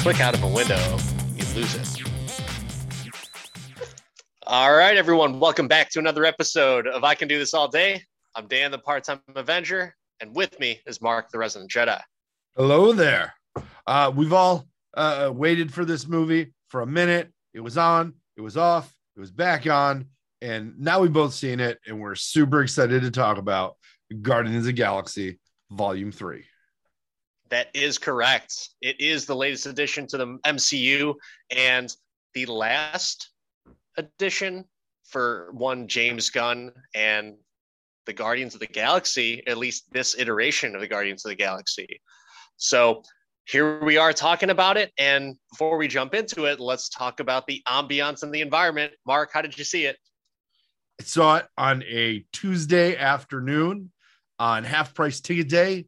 click out of a window, you lose it. All right, everyone, welcome back to another episode of I Can Do This All Day. I'm Dan, the part time Avenger, and with me is Mark, the resident Jedi. Hello there. Uh, we've all uh, waited for this movie for a minute. It was on, it was off, it was back on, and now we've both seen it, and we're super excited to talk about Guardians of the Galaxy Volume 3. That is correct. It is the latest addition to the MCU and the last addition for one James Gunn and the Guardians of the Galaxy, at least this iteration of the Guardians of the Galaxy. So here we are talking about it. And before we jump into it, let's talk about the ambiance and the environment. Mark, how did you see it? I saw it on a Tuesday afternoon on half price ticket day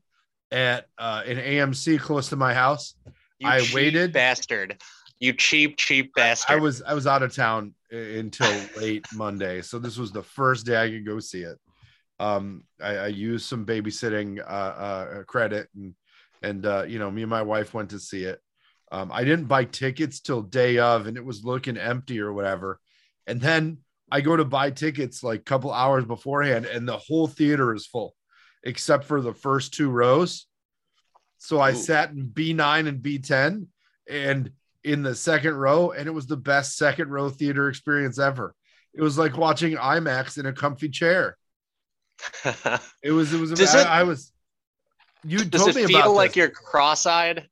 at uh, an AMC close to my house. You I waited. bastard. You cheap, cheap bastard. I was I was out of town uh, until late Monday, so this was the first day I could go see it. Um, I, I used some babysitting uh, uh, credit, and and uh, you know, me and my wife went to see it. Um, I didn't buy tickets till day of, and it was looking empty or whatever. And then I go to buy tickets like a couple hours beforehand, and the whole theater is full, except for the first two rows. So I Ooh. sat in B9 and B10, and in the second row, and it was the best second row theater experience ever. It was like watching IMAX in a comfy chair. It was. It was. Does I, it- I was. You Does told it me feel about like this. you're cross-eyed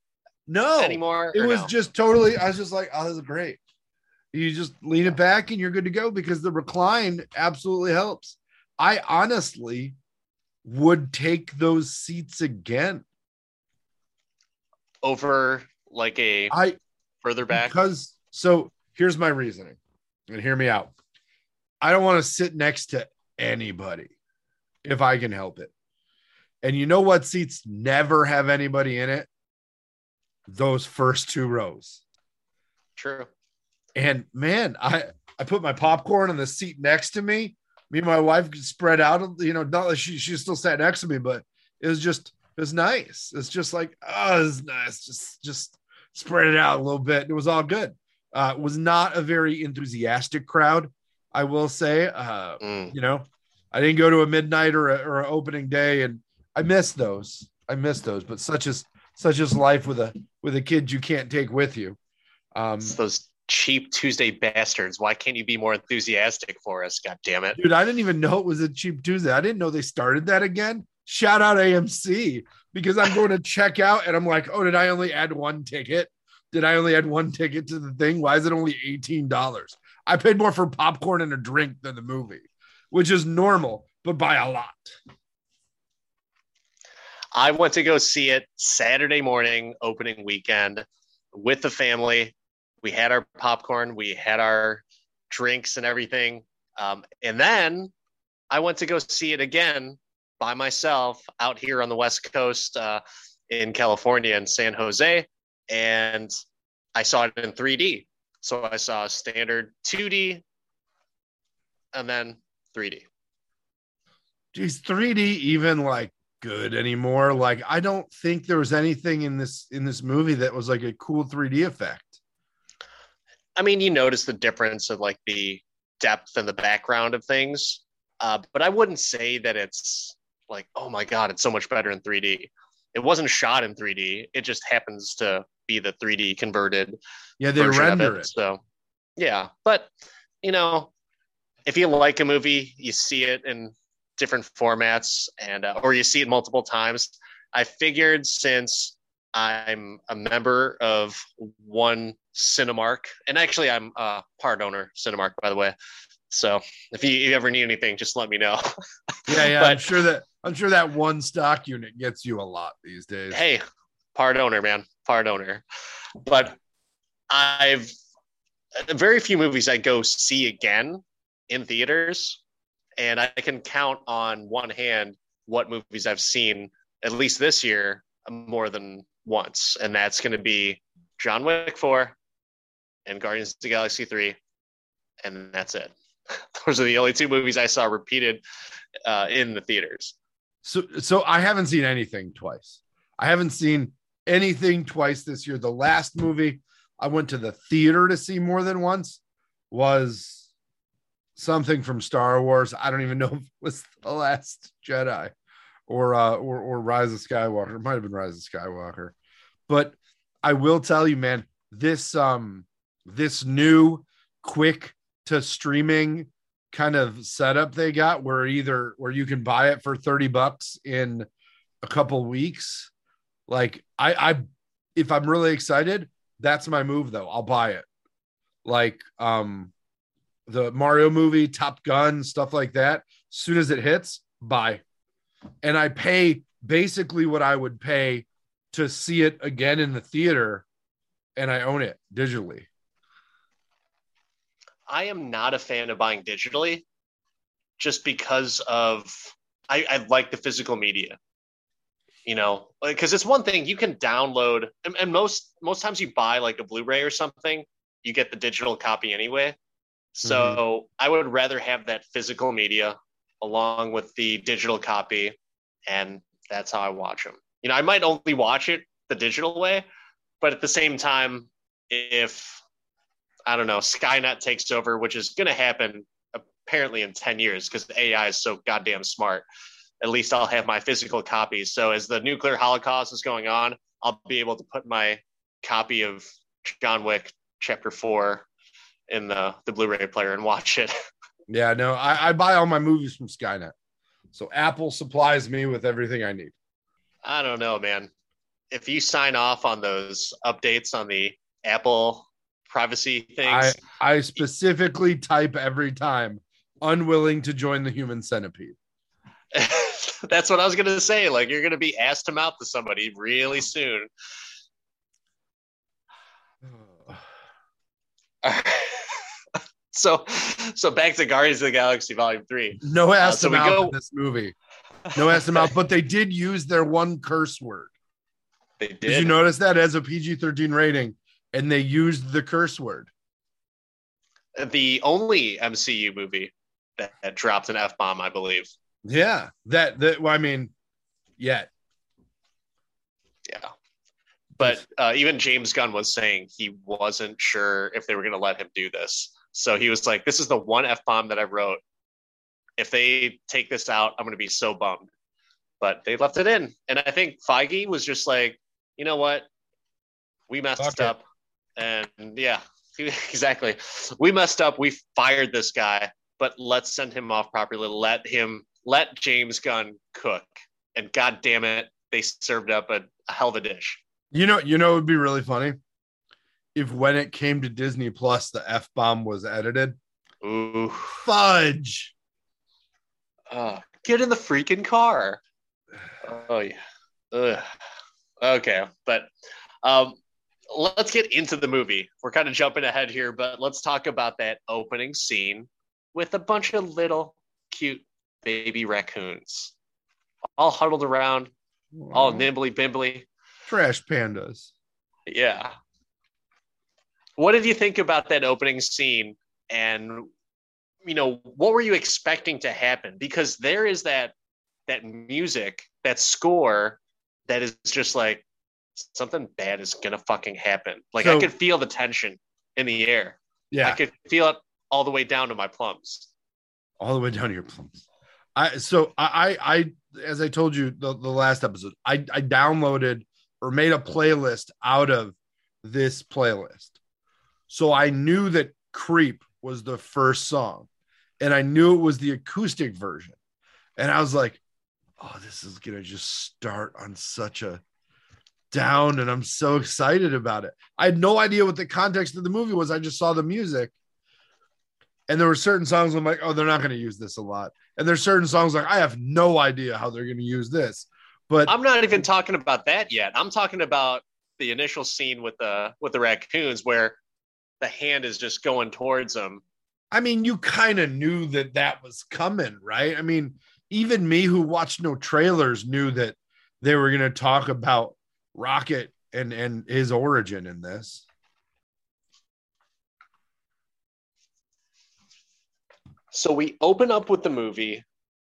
no anymore? It was no? just totally. I was just like, oh, this is great. You just lean it back and you're good to go because the recline absolutely helps. I honestly would take those seats again. over like a I further back. because so here's my reasoning, and hear me out. I don't want to sit next to anybody if I can help it. And you know what seats never have anybody in it? Those first two rows. True. And man, I I put my popcorn on the seat next to me. Me and my wife spread out. You know, not like she she still sat next to me, but it was just it was nice. It's just like oh, it's nice. Just just spread it out a little bit. It was all good. Uh, it was not a very enthusiastic crowd, I will say. Uh, Mm. you know, I didn't go to a midnight or a, or an opening day, and I miss those. I miss those. But such is such is life with a with a kid you can't take with you. Um, It's those cheap Tuesday bastards. Why can't you be more enthusiastic for us? God damn it. Dude, I didn't even know it was a cheap Tuesday. I didn't know they started that again. Shout out AMC because I'm going to check out and I'm like, oh, did I only add one ticket? Did I only add one ticket to the thing? Why is it only $18? I paid more for popcorn and a drink than the movie, which is normal, but by a lot. I went to go see it Saturday morning, opening weekend with the family. We had our popcorn, we had our drinks and everything. Um, and then I went to go see it again by myself out here on the West Coast uh, in California in San Jose. And I saw it in 3D. So I saw a standard 2D and then 3D. Geez, 3D even like good anymore? Like, I don't think there was anything in this in this movie that was like a cool 3D effect. I mean, you notice the difference of like the depth and the background of things, uh, but I wouldn't say that it's like, oh my god, it's so much better in 3D. It wasn't shot in 3D. It just happens to be the 3D converted Yeah, they render it. it. So, yeah, but you know, if you like a movie, you see it in different formats, and uh, or you see it multiple times. I figured since I'm a member of one Cinemark, and actually I'm a part owner Cinemark, by the way. So if you, you ever need anything, just let me know. Yeah, yeah. I'm sure that I'm sure that one stock unit gets you a lot these days. hey, part owner, man, part owner. But I've very few movies I go see again in theaters, and I can count on one hand what movies I've seen at least this year more than once, and that's going to be John Wick four and Guardians of the Galaxy three, and that's it. Those are the only two movies I saw repeated uh, in the theaters. So so I haven't seen anything twice. I haven't seen anything twice this year. The last movie I went to the theater to see more than once was something from Star Wars. I don't even know if it was the last Jedi or uh or, or Rise of Skywalker. It might have been Rise of Skywalker. But I will tell you, man, this um this new quick to streaming kind of setup they got where either where you can buy it for 30 bucks in a couple weeks like i i if i'm really excited that's my move though i'll buy it like um the mario movie top gun stuff like that as soon as it hits buy and i pay basically what i would pay to see it again in the theater and i own it digitally I am not a fan of buying digitally just because of I, I like the physical media. You know, because it's one thing you can download and, and most most times you buy like a Blu-ray or something, you get the digital copy anyway. So mm-hmm. I would rather have that physical media along with the digital copy, and that's how I watch them. You know, I might only watch it the digital way, but at the same time, if I don't know, Skynet takes over, which is going to happen apparently in 10 years because AI is so goddamn smart. At least I'll have my physical copies. So as the nuclear holocaust is going on, I'll be able to put my copy of John Wick Chapter 4 in the, the Blu ray player and watch it. Yeah, no, I, I buy all my movies from Skynet. So Apple supplies me with everything I need. I don't know, man. If you sign off on those updates on the Apple privacy things. I, I specifically type every time unwilling to join the human centipede. That's what I was gonna say. Like you're gonna be asked to mouth to somebody really soon. so so back to Guardians of the Galaxy Volume Three. No ass uh, so to mouth go... in this movie. No ass mouth, but they did use their one curse word. They did. Did you notice that as a PG 13 rating? and they used the curse word. The only MCU movie that, that dropped an F bomb, I believe. Yeah, that that well, I mean, yet. Yeah, but uh, even James Gunn was saying he wasn't sure if they were going to let him do this. So he was like, "This is the one f bomb that I wrote. If they take this out, I'm going to be so bummed." But they left it in, and I think Feige was just like, "You know what? We messed Fuck up. It. And yeah, exactly. We messed up. We fired this guy, but let's send him off properly. Let him let James Gunn cook. And god damn it, they served up a, a hell of a dish. You know, you know, it would be really funny if when it came to Disney Plus, the F bomb was edited. Ooh, fudge. Uh, get in the freaking car. Oh yeah. Ugh. Okay, but um, let's get into the movie. We're kind of jumping ahead here, but let's talk about that opening scene with a bunch of little cute baby raccoons all huddled around, Aww. all nimbly bimbly. Trash pandas. Yeah. What did you think about that opening scene? And you know, what were you expecting to happen? Because there is that that music, that score that is just like something bad is gonna fucking happen. Like so, I could feel the tension in the air. Yeah, I could feel it all the way down to my plums. All the way down to your plums. I so I I as I told you the, the last episode, I I downloaded or made a playlist out of this playlist. So I knew that Creep was the first song, and I knew it was the acoustic version. And I was like, oh, this is gonna just start on such a down and I'm so excited about it. I had no idea what the context of the movie was. I just saw the music. And there were certain songs I'm like, oh, they're not going to use this a lot. And there's certain songs like I have no idea how they're going to use this. But I'm not even talking about that yet. I'm talking about the initial scene with the with the raccoons where the hand is just going towards him. I mean, you kind of knew that that was coming, right? I mean, even me who watched no trailers knew that they were going to talk about Rocket and and his origin in this. So we open up with the movie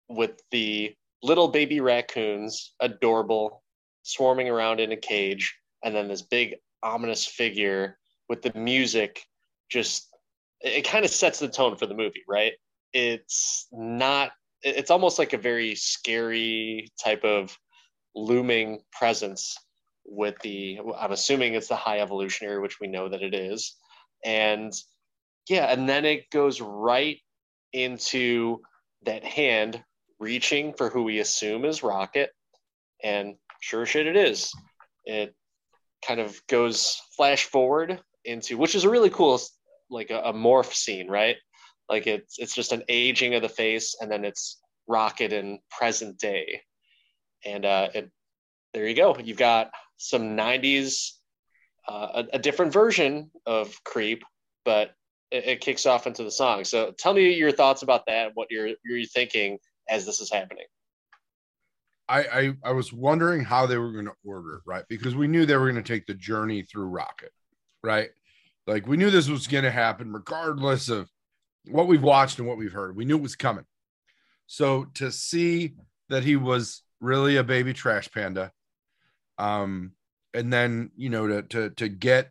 with the little baby raccoons, adorable, swarming around in a cage. and then this big ominous figure with the music just it, kind of sets the tone for the movie, right? It's not it's almost like a very scary type of looming presence with the i'm assuming it's the high evolutionary which we know that it is. And yeah and then it goes right into that hand reaching for who we assume is rocket. And sure shit it is. It kind of goes flash forward into which is a really cool like a, a morph scene right? Like it's it's just an aging of the face and then it's rocket in present day. And uh it, there you go. You've got some 90s uh, a, a, different version of creep but it, it, kicks off into the song. So tell me your thoughts about that what you're you're thinking as this is happening. I, I, I was wondering how they were going to order right? Because we knew they were going to take the journey through rocket right? Like we knew this was going to happen regardless of what we've watched and what we've heard. We knew it was coming. So to see that he was really a baby trash panda um and then you know to to to get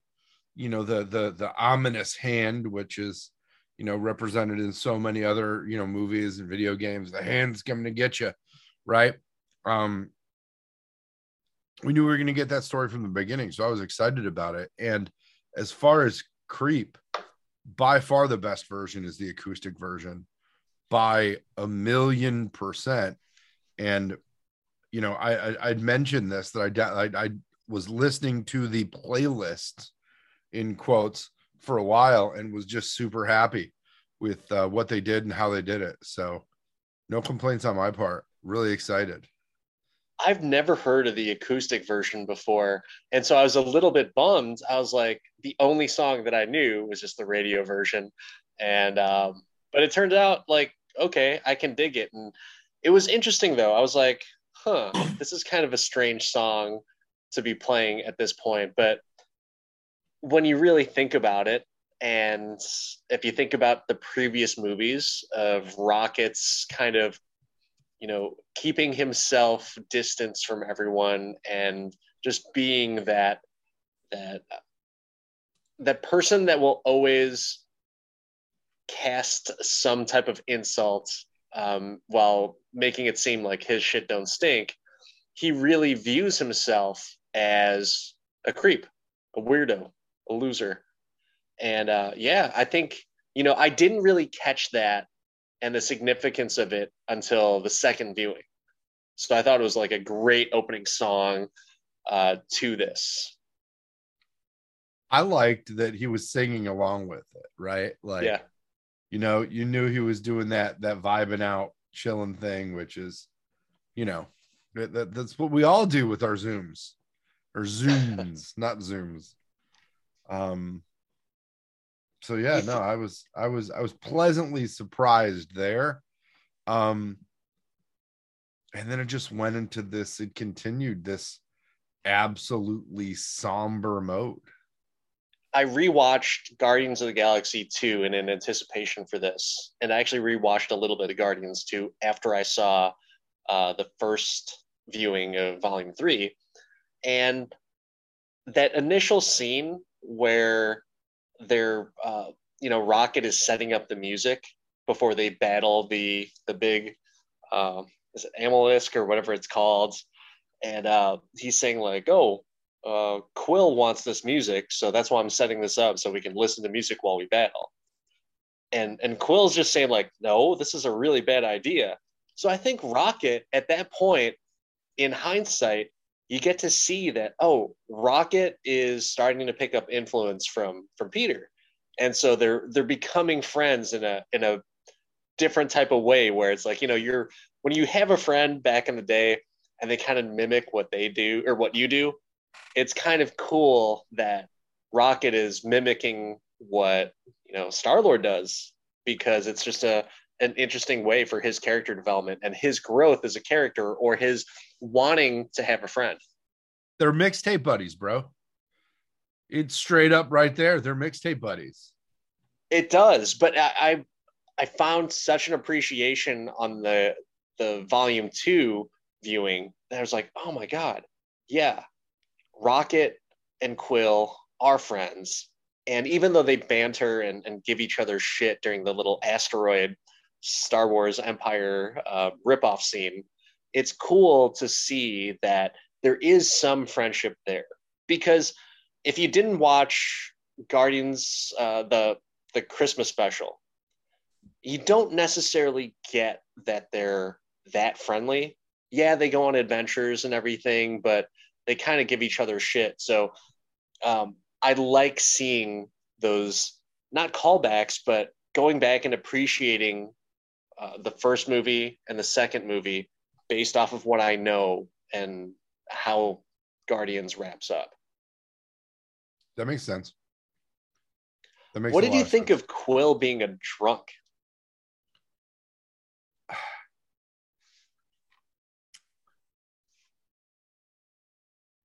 you know the the the ominous hand which is you know represented in so many other you know movies and video games the hand's coming to get you right? Um we knew we were going to get that story from the beginning so i was excited about it. And as far as creep by far the best version is the acoustic version by a million percent and you know i, I would mentioned this that I, I i was listening to the playlist in quotes for a while and was just super happy with uh, what they did and how they did it. So, no complaints on my part. Really excited. I've never heard of the acoustic version before. And so I was a little bit bummed. I was like, the only song that I knew was just the radio version. And, um, but it turned out like, okay, I can dig it. And it was interesting though. I was like, huh, this is kind of a strange song to be playing at this point. But when you really think about it, and if you think about the previous movies of Rocket's kind of, you know, keeping himself distance from everyone and just being that that that person that will always cast some type of insult um, while making it seem like his shit don't stink. He really views himself as a creep, a weirdo, a loser. And uh, yeah, I think, you know, I didn't really catch that and the significance of it until the second viewing. So I thought it was like a great opening song uh, to this. I liked that he was singing along with it, right? Like, yeah. you know, you knew he was doing that that vibing out, chilling thing, which is, you know, that, that's what we all do with our zooms or zooms, not zooms. Um. So yeah, no, I was, I was, I was pleasantly surprised there. Um. And then it just went into this. It continued this absolutely somber mode. I rewatched Guardians of the Galaxy 2 in, in anticipation for this. And I actually rewatched a little bit of Guardians 2 after I saw uh, the first viewing of Volume 3. And that initial scene where they're uh, you know rocket is setting up the music before they battle the the big um, is it Amilisk or whatever it's called. And uh, he's saying like oh uh, quill wants this music so that's why i'm setting this up so we can listen to music while we battle. And and quill's just saying like no this is a really bad idea. So i think rocket at that point in hindsight you get to see that oh rocket is starting to pick up influence from from peter. And so they're they're becoming friends in a in a different type of way where it's like you know you're when you have a friend back in the day and they kind of mimic what they do or what you do it's kind of cool that rocket is mimicking what you know star lord does because it's just a an interesting way for his character development and his growth as a character or his wanting to have a friend. They're mixtape buddies, bro. It's straight up right there. They're mixtape buddies. It does, but I, I I found such an appreciation on the the volume two viewing that I was like, oh my god, yeah, Rocket and Quill are friends. And even though they banter and, and give each other shit during the little asteroid Star Wars Empire uh, ripoff scene, it's cool to see that there is some friendship there. Because if you didn't watch Guardians, uh, the the Christmas special, you don't necessarily get that they're that friendly. Yeah, they go on adventures and everything, but they kind of give each other shit. So um, I like seeing those not callbacks, but going back and appreciating uh, the first movie and the second movie based off of what I know and how Guardians wraps up. That makes sense. That makes what did you think sense. of Quill being a drunk?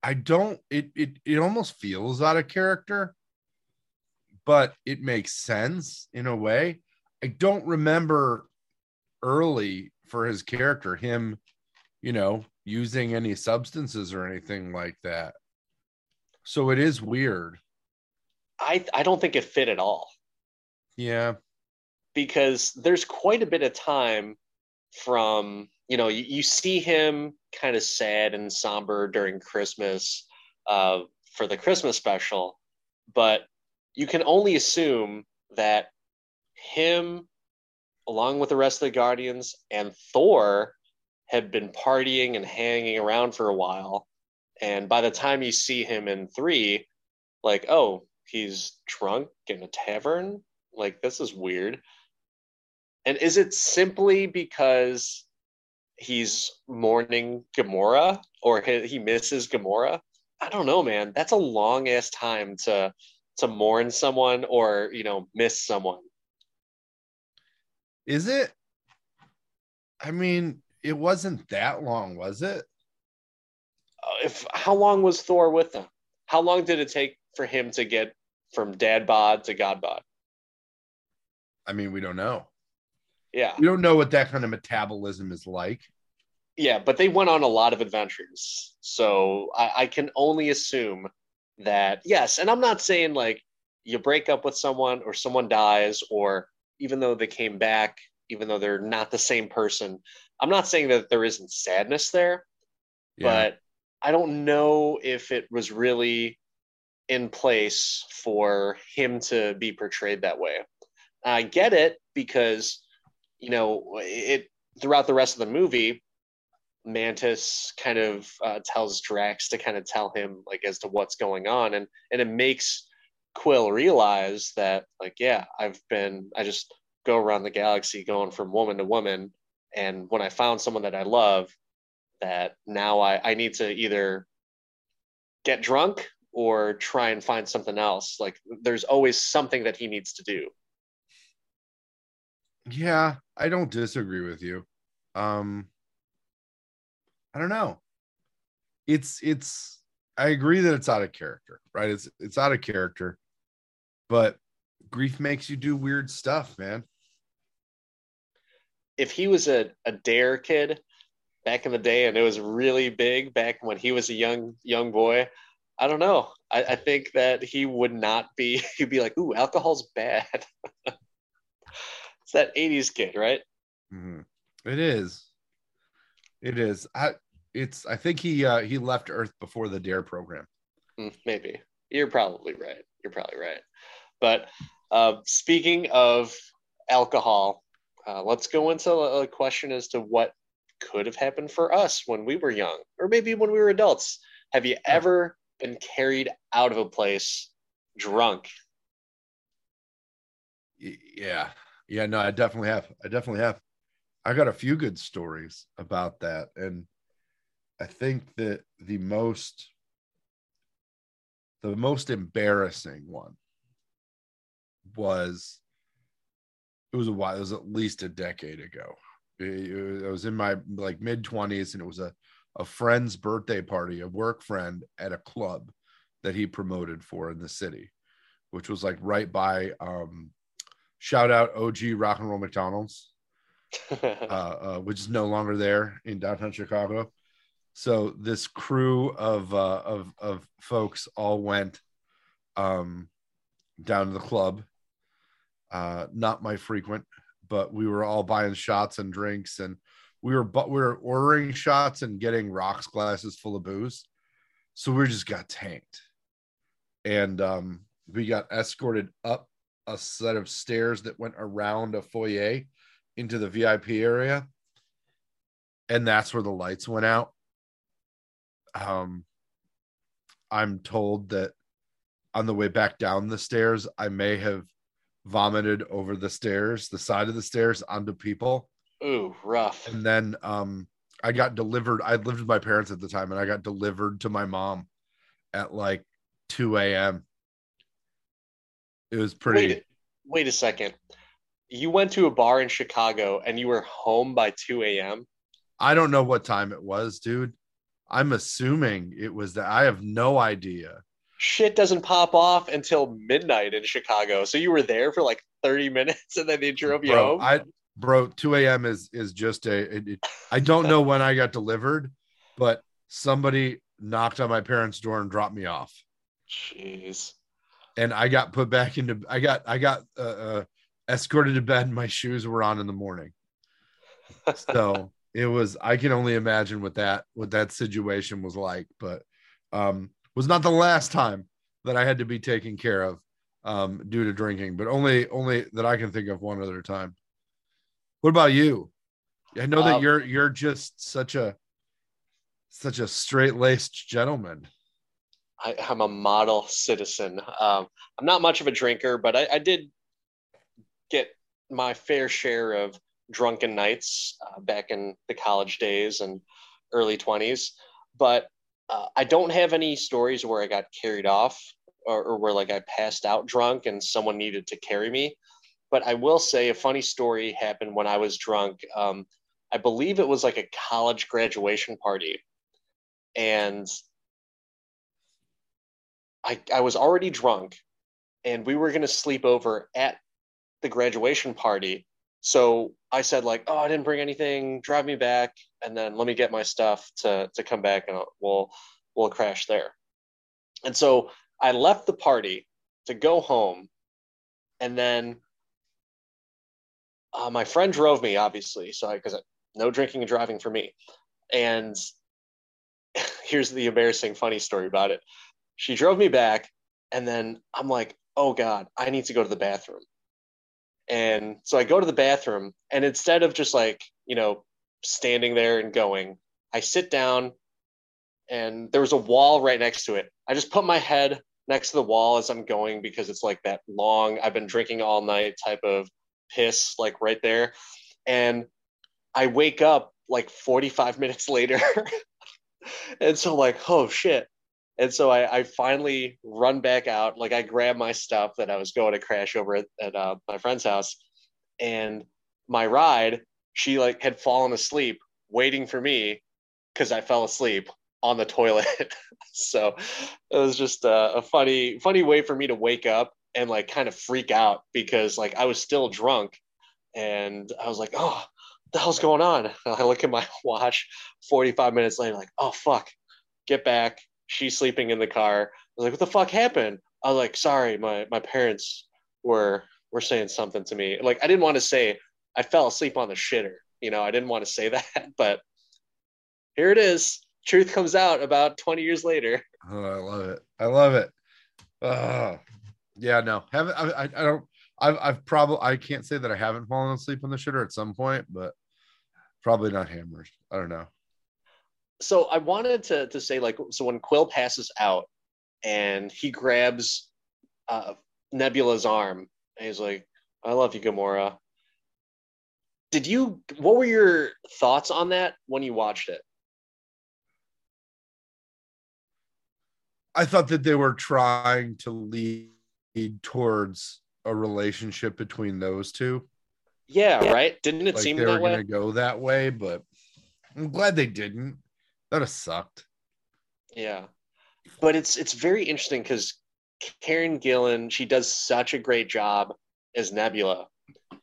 I don't it it it almost feels out of character, but it makes sense in a way. I don't remember early for his character him, you know, using any substances or anything like that. So it is weird. I I don't think it fit at all. Yeah. Because there's quite a bit of time from, you know, you, you see him kind of sad and somber during Christmas uh, for the Christmas special, but you can only assume that him, along with the rest of the Guardians and Thor, had been partying and hanging around for a while. And by the time you see him in three, like, oh, he's drunk in a tavern? Like, this is weird. And is it simply because he's mourning Gamora or he, misses Gamora. I don't know, man. That's a long ass time to to mourn someone or you know miss someone. Is it? I mean, it wasn't that long, was it? Uh, if how long was Thor with them? How long did it take for him to get from dad bod to god bod? I mean, we don't know. Yeah. We don't know what that kind of metabolism is like. Yeah, but they went on a lot of adventures. So I, I can only assume that, yes, and I'm not saying like you break up with someone or someone dies, or even though they came back, even though they're not the same person, I'm not saying that there isn't sadness there, yeah. but I don't know if it was really in place for him to be portrayed that way. I get it because you know, it throughout the rest of the movie, Mantis kind of uh, tells Drax to kind of tell him like as to what's going on, and and it makes Quill realize that like yeah, I've been I just go around the galaxy going from woman to woman, and when I found someone that I love, that now I I need to either get drunk or try and find something else. Like there's always something that he needs to do. Yeah, I don't disagree with you. Um I don't know. It's it's I agree that it's out of character, right? It's it's out of character. But grief makes you do weird stuff, man. If he was a, a dare kid back in the day and it was really big back when he was a young young boy, I don't know. I, I think that he would not be he'd be like, ooh, alcohol's bad. it's that 80s kid, right? Mm-hmm. It is. It is. I it's I think he uh he left Earth before the Dare program. Mm, maybe. You're probably right. You're probably right. But uh, speaking of alcohol, uh, let's go into a question as to what could have happened for us when we were young, or maybe when we were adults. Have you ever been carried out of a place drunk? Yeah. Yeah, no, I definitely have. I definitely have. I got a few good stories about that. And I think that the most the most embarrassing one was it was a while it was at least a decade ago it, was in my like mid 20s and it was a a friend's birthday party a work friend at a club that he promoted for in the city which was like right by um shout out og rock and roll mcdonald's uh, uh, which is no longer there in downtown Chicago. So this crew of uh, of of folks all went um, down to the club. Uh, not my frequent, but we were all buying shots and drinks, and we were but we were ordering shots and getting rocks glasses full of booze. So we just got tanked, and um, we got escorted up a set of stairs that went around a foyer into the VIP area. And that's where the lights went out. Um, I'm told that on the way back down the stairs, I may have vomited over the stairs, the side of the stairs onto people. Ooh, rough. And then um, I got delivered. I lived with my parents at the time, and I got delivered to my mom at like 2 a.m. It was pretty. Wait, wait a second. You went to a bar in Chicago and you were home by 2 a.m. I don't know what time it was, dude. I'm assuming it was that. I have no idea. Shit doesn't pop off until midnight in Chicago. So you were there for like 30 minutes and then they drove you bro, home. I bro, 2 a.m. is is just a. It, it, I don't know when I got delivered, but somebody knocked on my parents' door and dropped me off, Jeez. and I got put back into. I got I got uh, uh, escorted to bed. My shoes were on in the morning, so it was. I can only imagine what that what that situation was like, but um, was not the last time that I had to be taken care of um, due to drinking, but only only that I can think of one other time. What about you? I know that Um, you're you're just such a such a straight laced gentleman. I, I'm a model citizen. Um, I'm not much of a drinker, but I, I did get my fair share of drunken nights uh, back in the college days and early 20s. But uh, I don't have any stories where I got carried off or, or where like I passed out drunk and someone needed to carry me. But I will say a funny story happened when I was drunk. Um, I believe it was like a college graduation party. And I, I was already drunk and we were going to sleep over at the graduation party. So I said like, "Oh, I didn't bring anything. Drive me back, and then let me get my stuff to to come back, and I'll, we'll we'll crash there." And so I left the party to go home, and then uh, my friend drove me, obviously, so I because no drinking and driving for me. And here's the embarrassing, funny story about it. She drove me back, and then I'm like, "Oh God, I need to go to the bathroom." And so I go to the bathroom, and instead of just like, you know, standing there and going, I sit down, and there was a wall right next to it. I just put my head next to the wall as I'm going because it's like that long, I've been drinking all night type of piss, like right there. And I wake up like 45 minutes later. and so, like, oh shit. And so I, I finally run back out. Like I grab my stuff that I was going to crash over at, at uh, my friend's house, and my ride, she like had fallen asleep waiting for me because I fell asleep on the toilet. so it was just a, a funny, funny way for me to wake up and like kind of freak out because like I was still drunk, and I was like, oh, the hell's going on? And I look at my watch, 45 minutes later, like, oh fuck, get back she's sleeping in the car. I was like, what the fuck happened? I was like, sorry, my, my parents were were saying something to me. Like I didn't want to say I fell asleep on the shitter. You know, I didn't want to say that, but here it is. Truth comes out about 20 years later. Oh, I love it. I love it. Uh, yeah, no, haven't I, I, don't I've I've probably I can't say that I haven't fallen asleep on the shitter at some point, but probably not hammers. I don't know. So I wanted to to say like so when Quill passes out and he grabs uh, Nebula's arm and he's like, "I love you, Gamora." Did you? What were your thoughts on that when you watched it? I thought that they were trying to lead towards a relationship between those two. Yeah, right. Didn't it Like seem they were going to go that way, but I'm glad they didn't. That'd have sucked. Yeah, but it's it's very interesting because Karen Gillan she does such a great job as Nebula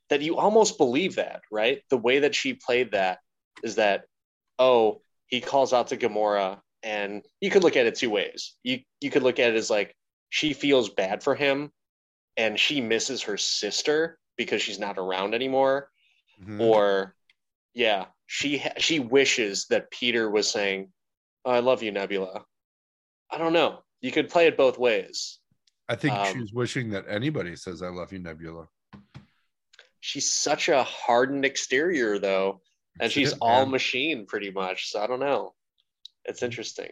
that you almost believe that, right? The way that she played that is that oh he calls out to Gamora, and you could look at it two ways. You you could look at it as like she feels bad for him, and she misses her sister because she's not around anymore, Mhm. or yeah, she she wishes that Peter was saying, oh, "I love you, Nebula." I don't know. You could play it both ways. I think um, she's wishing that anybody says "I love you," Nebula. She's such a hardened exterior, though, and she's it, all machine pretty much. So I don't know. It's interesting.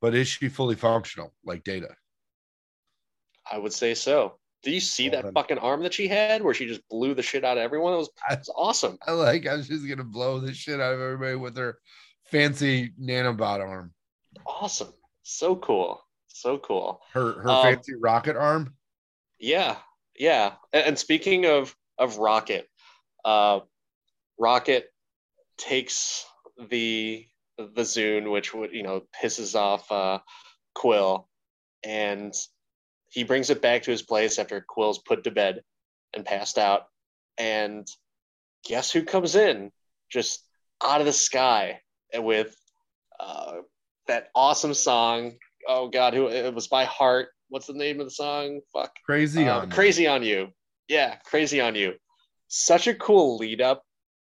But is she fully functional like Data? I would say so. Do you see that fucking arm that she had where she just blew the shit out of everyone? It was, I- it was awesome. I like how she's gonna blow the shit out of everybody with her fancy nanobot arm. Awesome. So cool. So cool. Her her Um, fancy rocket arm. Yeah. Yeah. And, and speaking of of Rocket, uh Rocket takes the the Zune, which would, you know, pisses off uh Quill, and he brings it back to his place after Quill's put to bed and passed out. And guess who comes in just out of the sky and with uh, that awesome song? Oh God, who it was by Heart. What's the name of the song? Fuck. Crazy Um, on you. Crazy on You. Yeah, Crazy on You. Such a cool lead up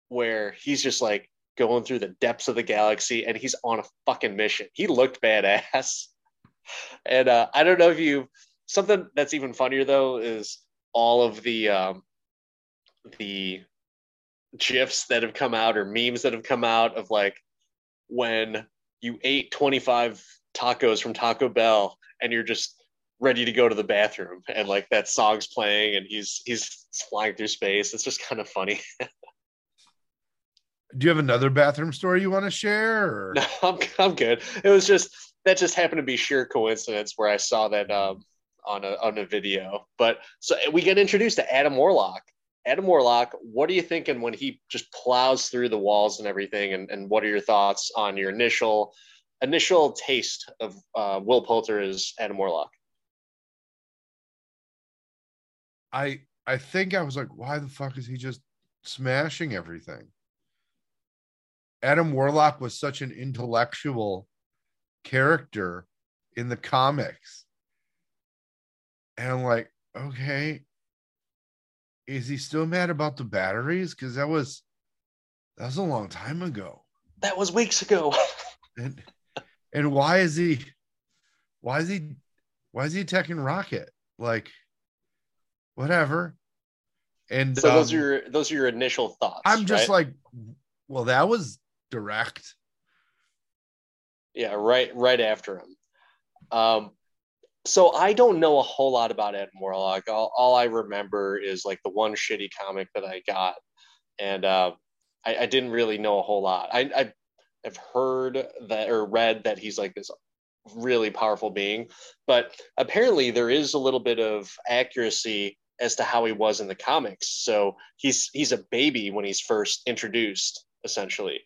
where he's just like going through the depths of the galaxy and he's on a fucking mission. He looked badass. And uh, I don't know if you something that's even funnier though is all of the um, the gifs that have come out or memes that have come out of like when you ate 25 tacos from Taco Bell and you're just ready to go to the bathroom and like that song's playing and he's he's flying through space. It's just kind of funny. Do you have another bathroom story you want to share? Or? No, I'm I'm good. It was just that just happened to be sheer coincidence where I saw that um on a on a video. But so we get introduced to Adam Warlock. Adam Warlock, what are you thinking when he just plows through the walls and everything? And, and what are your thoughts on your initial initial taste of uh, Will Poulter as Adam Warlock? I I think I was like, why the fuck is he just smashing everything? Adam Warlock was such an intellectual character in the comics. And I'm like, okay, is he still mad about the batteries? Because that was that was a long time ago. That was weeks ago. And and why is he why is he why is he attacking Rocket? Like whatever. And so those um, are your those are your initial thoughts. I'm just right? like, well, that was direct. Yeah, right right after him. Um so I don't know a whole lot about Adam Warlock. All, all I remember is like the one shitty comic that I got, and uh, I, I didn't really know a whole lot. I have heard that or read that he's like this really powerful being, but apparently there is a little bit of accuracy as to how he was in the comics. So he's he's a baby when he's first introduced, essentially.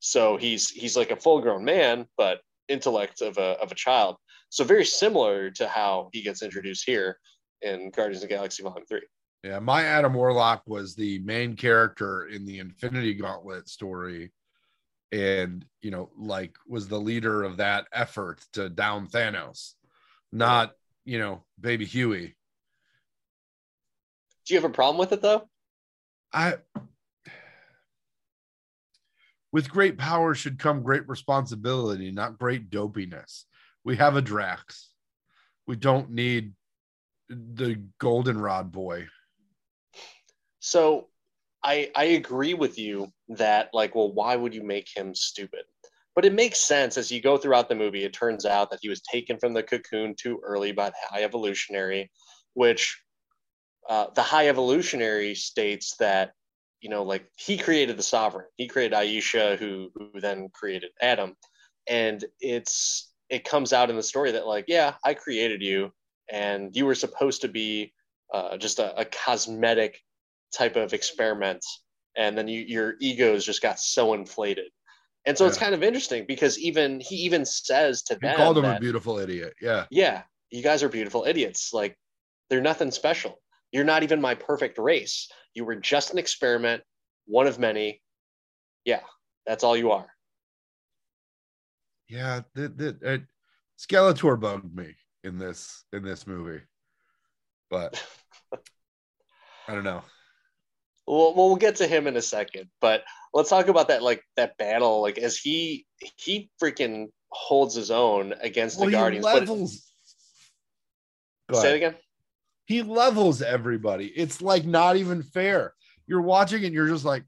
So he's he's like a full grown man, but intellect of a of a child. So very similar to how he gets introduced here in Guardians of the Galaxy Volume Three. Yeah, my Adam Warlock was the main character in the Infinity Gauntlet story, and you know, like was the leader of that effort to down Thanos, not you know, baby Huey. Do you have a problem with it though? I with great power should come great responsibility, not great dopiness. We have a Drax. We don't need the goldenrod boy. So I I agree with you that like, well, why would you make him stupid? But it makes sense as you go throughout the movie. It turns out that he was taken from the cocoon too early by the High Evolutionary, which uh, the High Evolutionary states that you know, like he created the Sovereign. He created Ayesha, who who then created Adam, and it's it comes out in the story that like, yeah, I created you, and you were supposed to be uh, just a, a cosmetic type of experiment and then you, your egos just got so inflated and so it's kind of interesting because even he even says to He them called him that, a beautiful idiot. Yeah. yeah you guys are beautiful idiots like they're nothing special you're not even my perfect race you were just an experiment one of many yeah That's all you are. Yeah, the, the, uh, Skeletor bugged me in this in this movie, but I don't know. We'll, we'll get to him in a second, but let's talk about that like that battle. Like as he he freaking holds his own against Well, the he Guardians. levels. But say it again. He levels everybody. It's like not even fair. You're watching and you're just like,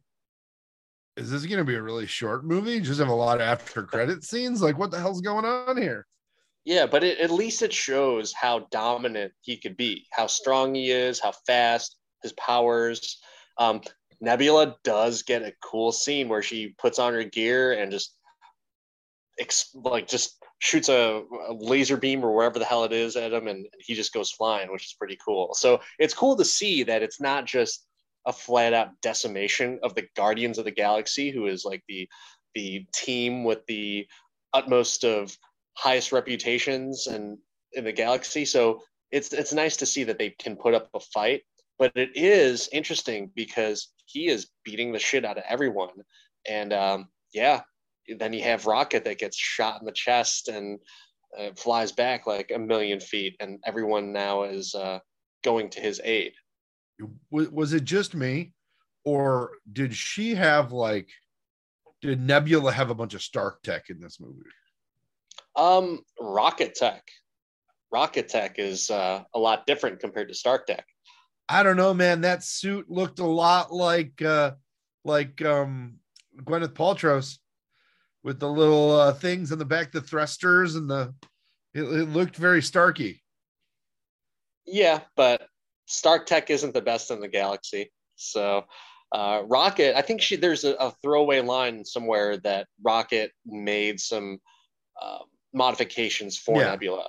is this going to be a really short movie? Just have a lot of after credit scenes. Like, what the hell's going on here? Yeah, but it, at least it shows how dominant he could be, how strong he is, how fast his powers. Um, Nebula does get a cool scene where she puts on her gear and just ex- like just shoots a, a laser beam or wherever the hell it is at him, and he just goes flying, which is pretty cool. So it's cool to see that it's not just a flat out decimation of the Guardians of the Galaxy, who is like the the team with the utmost of highest reputations and in the galaxy. So it's it's nice to see that they can put up a fight. But it is interesting because he is beating the shit out of everyone. And um, yeah, then you have Rocket that gets shot in the chest and uh, flies back like a million feet, and everyone now is uh, going to his aid. Was, was it just me, or did she have like, did Nebula have a bunch of Stark tech in this movie? Um, Rocket Tech. Rocket Tech is uh, a lot different compared to Stark Tech. I don't know, man. That suit looked a lot like uh like um Gwyneth Paltrow's with the little uh, things in the back, the thrusters and the it, it looked very starky. Yeah, but Stark Tech isn't the best in the galaxy. So uh, Rocket, I think she there's a, a throwaway line somewhere that Rocket made some uh, modifications for Yeah. Nebula.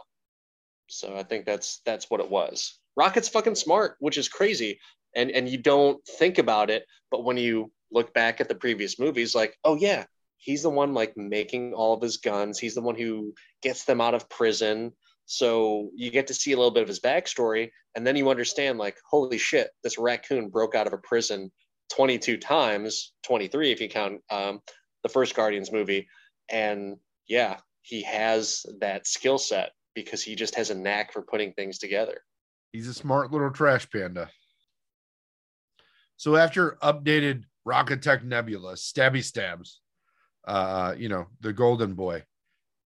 So I think that's that's what it was. Rocket's fucking smart, which is crazy, and and you don't think about it, but when you look back at the previous movies, like, oh yeah, he's the one like making all of his guns. He's the one who gets them out of prison. So you get to see a little bit of his backstory, and then you understand, like, holy shit, this raccoon broke out of a prison 22 times, 23 if you count um, the first Guardians movie. And yeah, he has that skill set because he just has a knack for putting things together. He's a smart little trash panda. So after updated Rocket Tech Nebula, Stabby Stabs, uh, you know, the golden boy,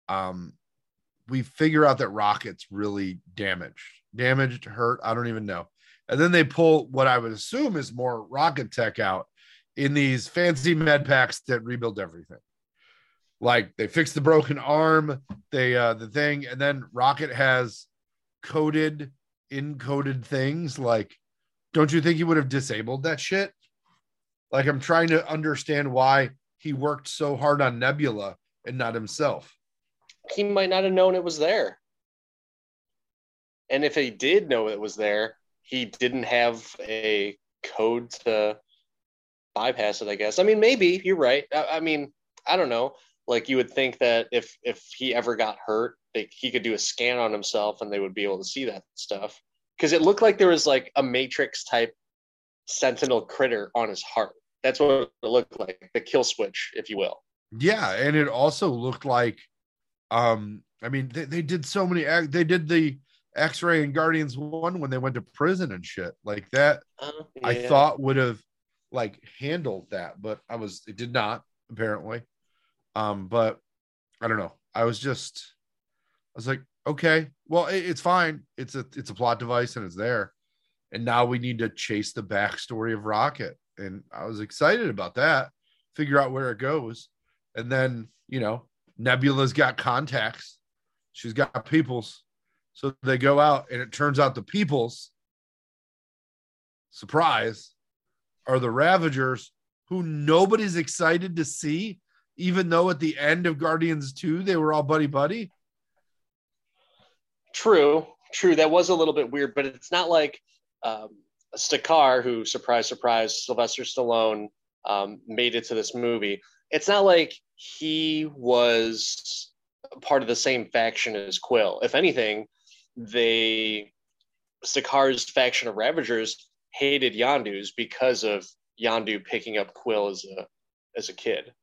um, we figure out that Rocket's really damaged, damaged, hurt. I don't even know. And then they pull what I would assume is more Rocket Tech out in these fancy med packs that rebuild everything. Like they fix the broken arm, they uh the thing, and then Rocket has coded, encoded things. Like, don't you think he would have disabled that shit? Like, I'm trying to understand why he worked so hard on Nebula and not himself. He might not have known it was there. And if he did know it was there, he didn't have a code to bypass it, I guess. I mean, maybe you're right. I, I mean, I don't know. Like you would think that if if he ever got hurt, they, he could do a scan on himself and they would be able to see that stuff. Because it looked like there was like a Matrix type sentinel critter on his heart. That's what it looked like, the kill switch, if you will. Yeah, and it also looked like, um, I mean, they, they did so many. They did the X-ray and Guardians one when they went to prison and shit like that. Uh, I thought would have like handled that, but I was it did not apparently. Um, but I don't know. I was just I was like, okay, well, it, it's fine. It's a it's a plot device and it's there. And now we need to chase the backstory of Rocket. And I was excited about that, figure out where it goes. And then, you know, Nebula's got contacts, she's got peoples. So they go out, and it turns out the peoples surprise are the Ravagers, who nobody's excited to see, even though at the end of Guardians 2, they were all buddy buddy. True, true. That was a little bit weird, but it's not like um, Stakar, who surprise, surprise, Sylvester Stallone um, made it to this movie. It's not like he was part of the same faction as Quill. If anything, they Stakar's faction of Ravagers hated Yondu's because of Yondu picking up Quill as a as a kid.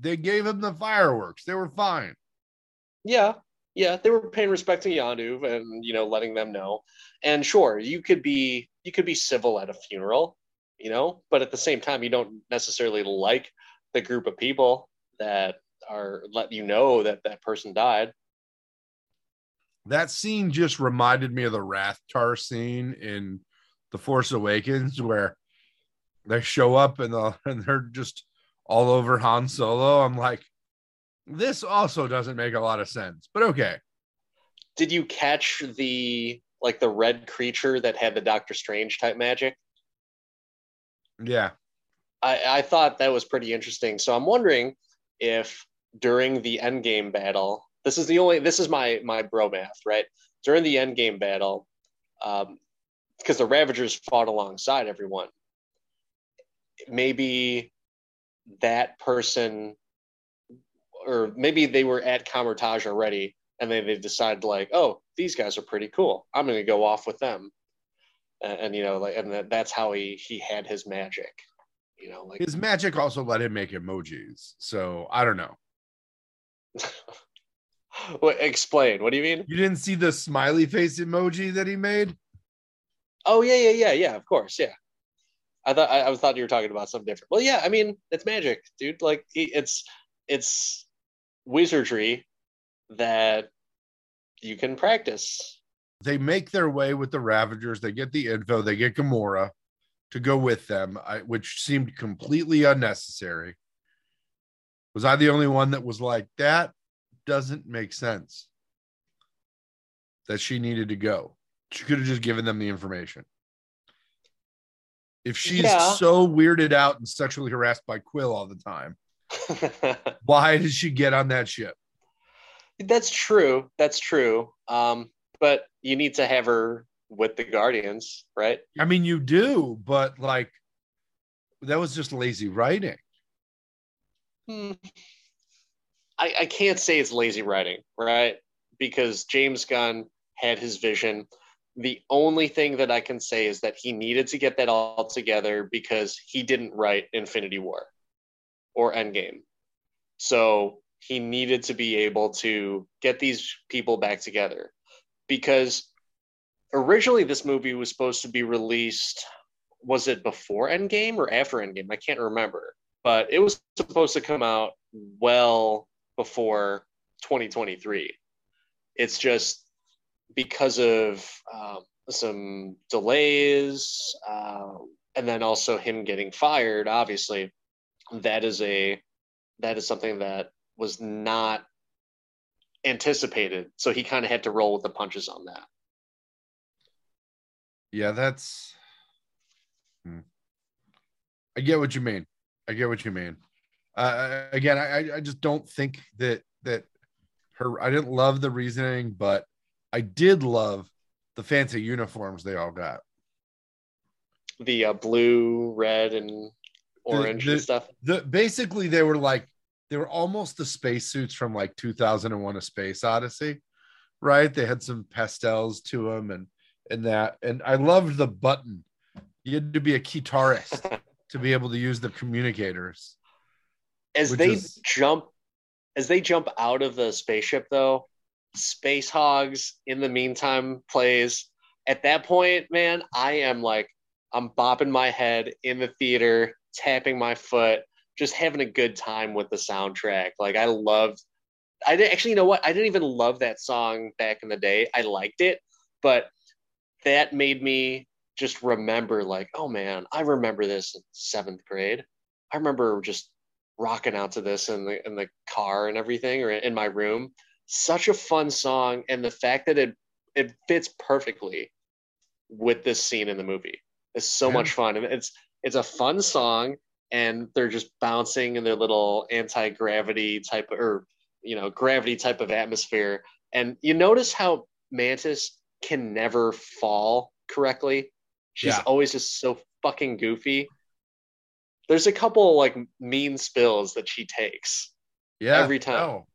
they gave him the fireworks. They were fine. Yeah, yeah, they were paying respect to Yondu and you know letting them know. And sure, you could be you could be civil at a funeral, you know, but at the same time, you don't necessarily like the group of people that are letting you know that that person died. That scene just reminded me of the Rathtar scene in The Force Awakens, where they show up and, the, and they're just all over Han Solo. I'm like, this also doesn't make a lot of sense, but okay. Did you catch the like the red creature that had the Doctor Strange type magic? Yeah. I, I thought that was pretty interesting. So I'm wondering if during the endgame battle, this is the only this is my my bro math, right? During the endgame battle, um, because the Ravagers fought alongside everyone, maybe that person or maybe they were at Kamar-Taj already and then they decided like, oh, these guys are pretty cool. I'm to go off with them. And, and, you know, like, and that, that's how he, he had his magic, you know, like his magic also let him make emojis. So I don't know. what, explain. What do you mean? You didn't see the smiley face emoji that he made? Oh yeah, yeah, yeah, yeah. Of course, yeah. I thought I, I thought you were talking about something different. Well, yeah. I mean, it's magic, dude. Like it's it's wizardry that you can practice. They make their way with the Ravagers. They get the info. They get Gamora to go with them, which seemed completely unnecessary. Was I the only one that was like, that doesn't make sense? That she needed to go. She could have just given them the information. If she's yeah. so weirded out and sexually harassed by Quill all the time, why did she get on that ship? That's true. That's true. Um, but you need to have her with the Guardians, right? I mean, you do, but like that was just lazy writing. Hmm. I, I can't say it's lazy writing, right? Because James Gunn had his vision. The only thing that I can say is that he needed to get that all together because he didn't write Infinity War or Endgame. So he needed to be able to get these people back together because originally this movie was supposed to be released was it before endgame or after endgame? I can't remember. But it was supposed to come out well before 2023 it's just because of um, some delays uh, and then also him getting fired obviously that is a that is something that was not anticipated so he kind of had to roll with the punches on that yeah that's hmm. i get what you mean i get what you mean uh, again I, I just don't think that that her i didn't love the reasoning but i did love the fancy uniforms they all got the uh, blue red and orange the, the, and stuff. The basically they were like they were almost the spacesuits from like 2001: A Space Odyssey, right? They had some pastels to them and and that. And I loved the button. You had to be a guitarist to be able to use the communicators. As they is... jump, as they jump out of the spaceship, though, Spacehog's in the meantime plays. At that point, man, I am like, I'm bopping my head in the theater tapping my foot, just having a good time with the soundtrack. Like I loved I didn't actually you know what? I didn't even love that song back in the day. I liked it, but that made me just remember like, oh man, I remember this in seventh grade. I remember just rocking out to this in the in the car and everything or in my room. Such a fun song and the fact that it it fits perfectly with this scene in the movie. It's so yeah. much fun. And it's it's a fun song and they're just bouncing in their little anti-gravity type of, or you know gravity type of atmosphere. And you notice how mantis can never fall correctly? She's yeah. always just so fucking goofy. There's a couple like mean spills that she takes yeah every time. no.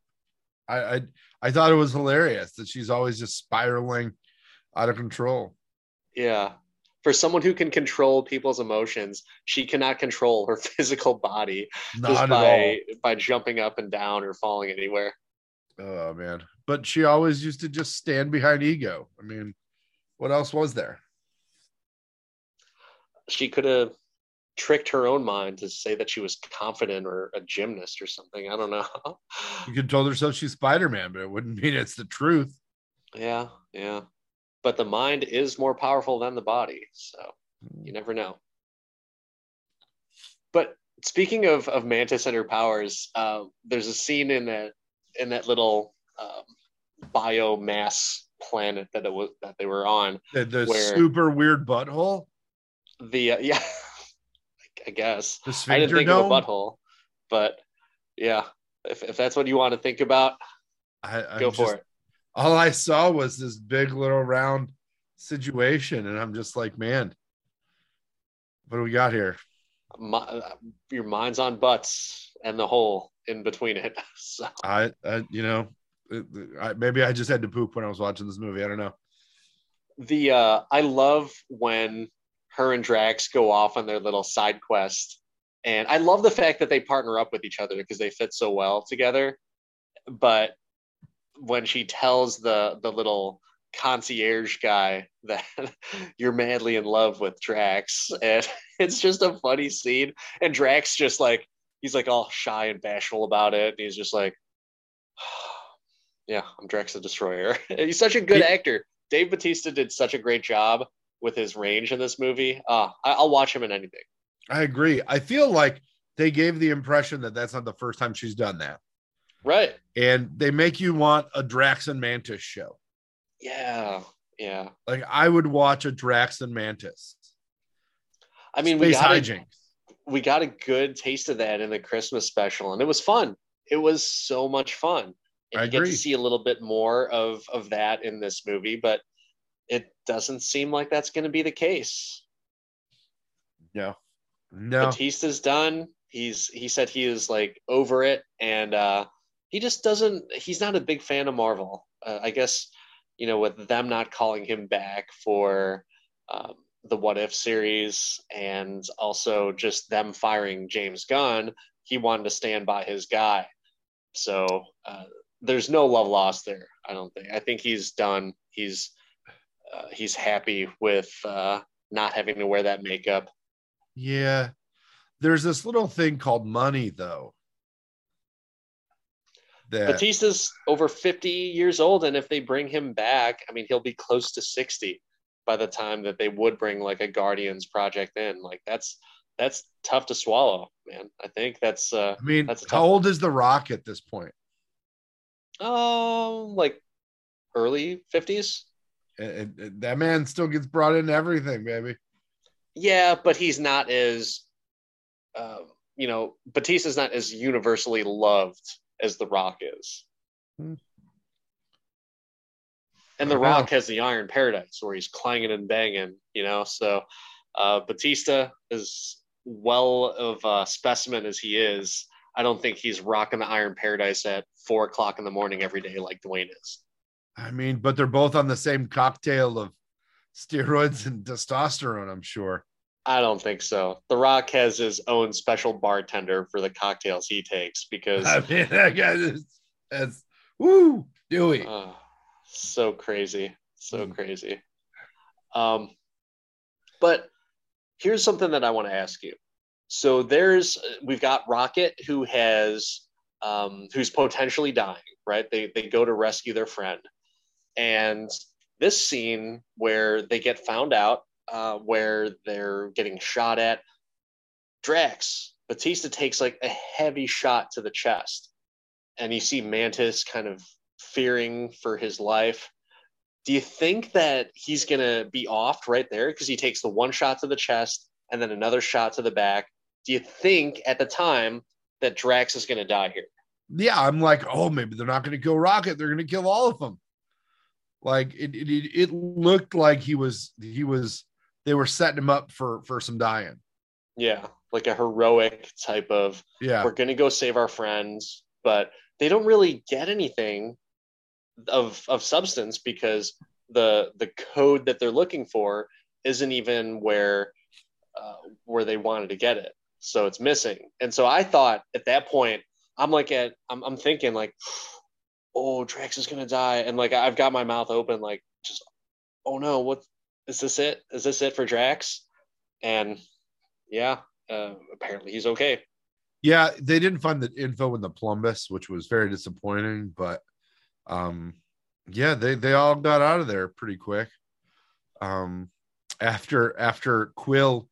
I, I i thought it was hilarious that she's always just spiraling out of control. Yeah for someone who can control people's emotions, she cannot control her physical body Not just by by jumping up and down or falling anywhere. Oh man. But she always used to just stand behind ego. I mean, what else was there? She could have tricked her own mind to say that she was confident or a gymnast or something. I don't know. You could have told herself she's Spider-Man, but it wouldn't mean it's the truth. yeah, yeah. But the mind is more powerful than the body, so you never know. But speaking of of Mantis and her powers, uh, there's a scene in that in that little um, biomass planet that it was that they were on. The, the super weird butthole, The uh, yeah, I guess the I didn't think dome. of a butthole, but yeah, if if that's what you want to think about, I, go for just- it. All I saw was this big little round situation, and I'm just like, man, what do we got here? My, your mind's on butts and the hole in between it. So I, I you know, I, maybe I just had to poop when I was watching this movie. I don't know. the uh I love when her and Drax go off on their little side quest. And I love the fact that they partner up with each other because they fit so well together. But when she tells the the little concierge guy that you're madly in love with Drax and it's just a funny scene and Drax just like he's like all shy and bashful about it and he's just like yeah, I'm Drax the Destroyer. he's such a good He- actor. Dave Batista did such a great job with his range in this movie. Uh, I, I'll watch him in anything. I agree. I feel like they gave the impression that that's not the first time she's done that, Right. and they make you want a Drax and Mantis show. Yeah. Yeah. Like I would watch a Drax and Mantis. I mean, we Space got, a, we got a good taste of that in the Christmas special, and it was fun. It was so much fun. And I you get to see a little bit more of, of that in this movie, but it doesn't seem like that's going to be the case. No, no. Batista's done. He's he said he is like over it, and uh, he just doesn't. He's not a big fan of Marvel. Uh, I guess you know with them not calling him back for um, the What If series, and also just them firing James Gunn, he wanted to stand by his guy. So uh, there's no love lost there. I don't think. I think he's done. He's uh, he's happy with uh, not having to wear that makeup. Yeah. There's this little thing called money, though. That Batista's over 50 years old, and if they bring him back, I mean, he'll be close to 60 by the time that they would bring like a Guardians project in. Like that's that's tough to swallow, man. I think that's uh I mean, that's how old is The Rock at this point? oh like early 50s. And- and that man still gets brought into everything, baby. Yeah, but he's not as uh, you know, Batista's not as universally loved as The Rock is. Hmm. And The Wow. Rock has the Iron Paradise where he's clanging and banging, you know. So uh, Batista is well of a specimen as he is. I don't think he's rocking the Iron Paradise at four o'clock in the morning every day like Dwayne is. I mean, but they're both on the same cocktail of steroids and testosterone, I'm sure. I don't think so. The Rock has his own special bartender for the cocktails he takes because I mean, that guy is that's woo, Dewey. Oh, so crazy, so Mm. crazy. Um, but here's something that I want to ask you. So there's we've got Rocket who has um, who's potentially dying, right? They they go to rescue their friend, and this scene where they get found out, uh, where they're getting shot at, Drax Batista takes like a heavy shot to the chest, and you see Mantis kind of fearing for his life. Do you think that he's gonna be offed right there because he takes the one shot to the chest and then another shot to the back? Do you think at the time that Drax is gonna die here? Yeah, I'm like, oh, maybe they're not going to kill Rocket. They're going to kill all of them. Like it, it, it looked like he was, he was, they were setting him up for for some dying. Yeah, like a heroic type of Yeah, we're gonna go save our friends, but they don't really get anything of of substance because the the code that they're looking for isn't even where uh, where they wanted to get it. So it's missing. And so I thought at that point, I'm like at I'm, I'm thinking like, oh, Drax is gonna die, and like I've got my mouth open, like just, oh no, what is this? It is this it for Drax? And yeah, uh, apparently he's okay. Yeah, they didn't find the info in the plumbus, which was very disappointing. But um, yeah, they they all got out of there pretty quick. Um, after after Quill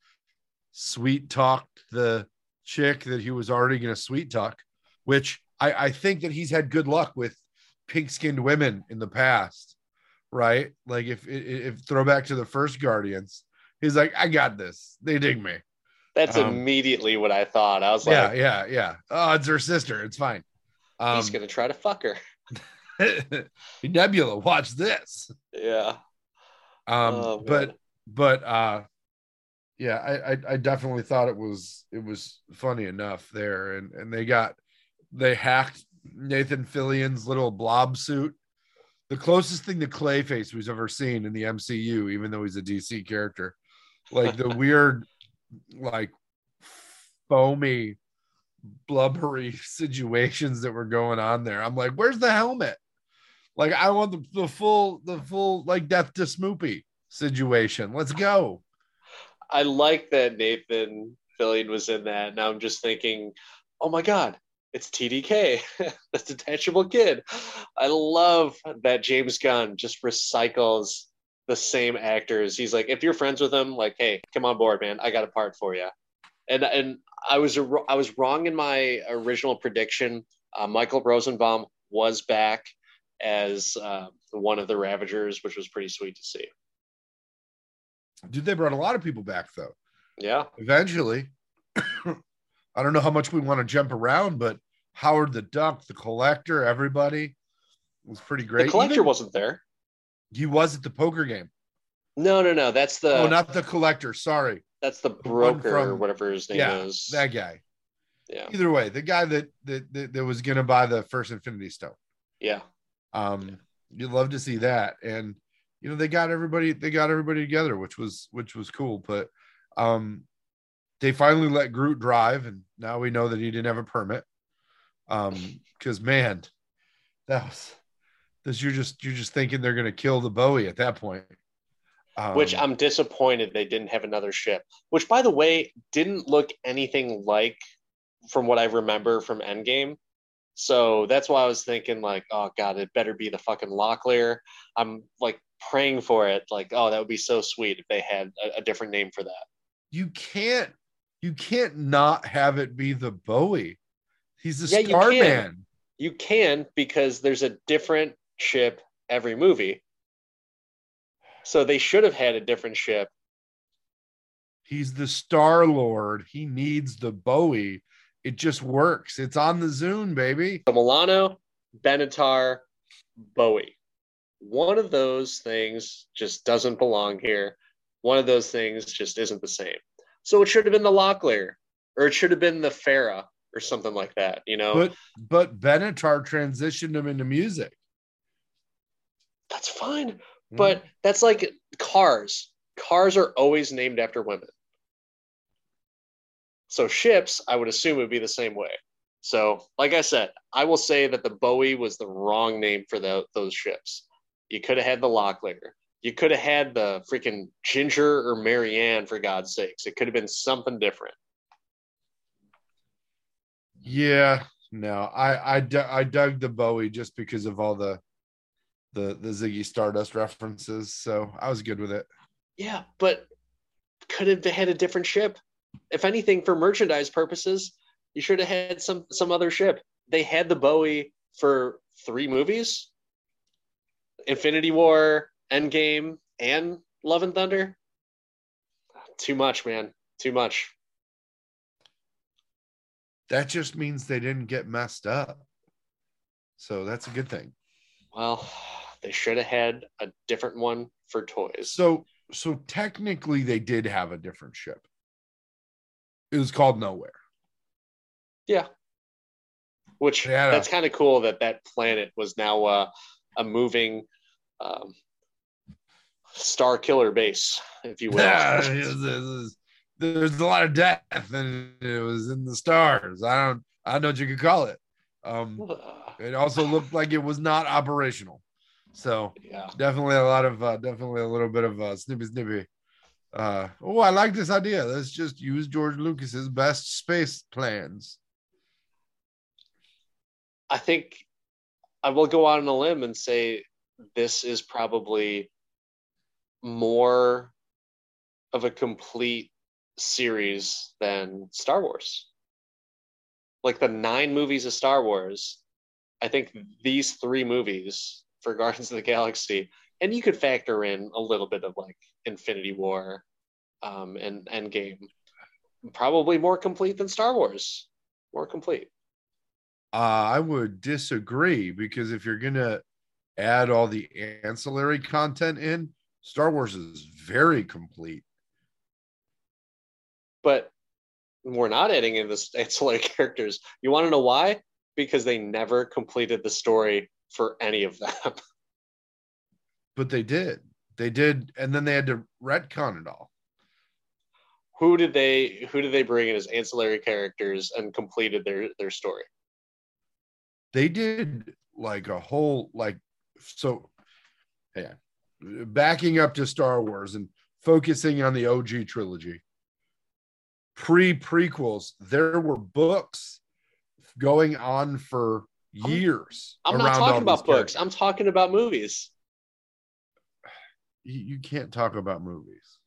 sweet talked the chick that he was already going to sweet talk, which I, I think that he's had good luck with pink skinned women in the past, right? Like if if throwback to the first Guardians, he's like, I got this. They dig me. That's um, immediately what I thought. I was like, yeah, yeah, yeah. Oh, it's her sister. It's fine. Um, he's gonna try to fuck her. Nebula, watch this. Yeah. Um, oh, but but uh yeah, I, I, I definitely thought it was it was funny enough there, and and they got they hacked Nathan Fillion's little blob suit, the closest thing to Clayface we've ever seen in the MCU, even though he's a DC character, like the weird, like foamy, blubbery situations that were going on there. I'm like, where's the helmet? Like, I want the, the full the full like death to Smoochy situation. Let's go. I like that Nathan Fillion was in that. Now I'm just thinking, oh my God, it's TDK, the detachable kid. I love that James Gunn just recycles the same actors. He's like, if you're friends with him, like, hey, come on board, man. I got a part for you. And and I was I was wrong in my original prediction. Uh, Michael Rosenbaum was back as uh, one of the Ravagers, which was pretty sweet to see. Dude, they brought a lot of people back though. Yeah. Eventually. I don't know how much we want to jump around, but Howard the Duck, the collector, everybody was pretty great. The collector Even, wasn't there. He was at the poker game. No, no, no. That's the Oh, not the collector. Sorry. That's the broker from, or whatever his name yeah, is. That guy. Yeah. Either way, the guy that that, that, that was gonna buy the first Infinity Stone. Yeah. Um, you'd love to see that. And you know they got everybody they got everybody together which was which was cool but um they finally let groot drive and now we know that he didn't have a permit um because man that was this you're just you're just thinking they're going to kill the bowie at that point um, which i'm disappointed they didn't have another ship which by the way didn't look anything like from what i remember from endgame so that's why I was thinking like, oh god, it better be the fucking Locklear. I'm like praying for it. Like, oh, that would be so sweet if they had a, a different name for that. You can't, you can't not have it be the Bowie. He's the yeah, star you man. You can because there's a different ship every movie. So they should have had a different ship. He's the Star Lord. He needs the Bowie. It just works. It's on the Zune, baby. The Milano, Benatar, Bowie one of those things just doesn't belong here. One of those things just isn't the same. So it should have been the Locklear, or it should have been the Farrah, or something like that. You know, but but Benatar transitioned him into music. That's fine, mm. but that's like cars. Cars are always named after women. So ships, I would assume, would be the same way. So, like I said, I will say that the Bowie was the wrong name for the, those ships. You could have had the Locklear. You could have had the freaking Ginger or Mary Ann, for God's sakes. It could have been something different. Yeah, no, I I, I dug the Bowie just because of all the the the Ziggy Stardust references, so I was good with it. Yeah, but could have had a different ship. If anything, for merchandise purposes, you should have had some some other ship. They had the Bowie for three movies. Infinity War, Endgame, and Love and Thunder. Too much, man. Too much. That just means they didn't get messed up. So that's a good thing. Well, they should have had a different one for toys. So so technically they did have a different ship. It was called Knowhere. Yeah. Which that's kind of cool that that planet was now uh, a moving um, Star Killer base, if you will. Yeah, it was- it was- there's a lot of death, and it was in the stars. I don't, I don't know what you could call it. Um, it also looked like it was not operational. So yeah. definitely a lot of, uh, definitely a little bit of uh, snippy snippy. Uh, oh, I like this idea. Let's just use George Lucas's best space plans. I think I will go out on a limb and say this is probably more of a complete series than Star Wars. Like the nine movies of Star Wars, I think these three movies for Guardians of the Galaxy, and you could factor in a little bit of like Infinity War um, and Endgame, probably more complete than Star Wars. More complete. Uh, I would disagree because if you're gonna add all the ancillary content in, Star Wars is very complete. but we're not adding in the ancillary characters. You want to know why? Because they never completed the story for any of them. But they did. They did, and then they had to retcon it all. who did they who did they bring in as ancillary characters and completed their their story? They did like a whole like so yeah. Backing up to Star Wars and focusing on the OG trilogy. Pre prequels, there were books going on for years. I'm not around all talking about books. characters. I'm talking about movies. you, you can't talk about movies.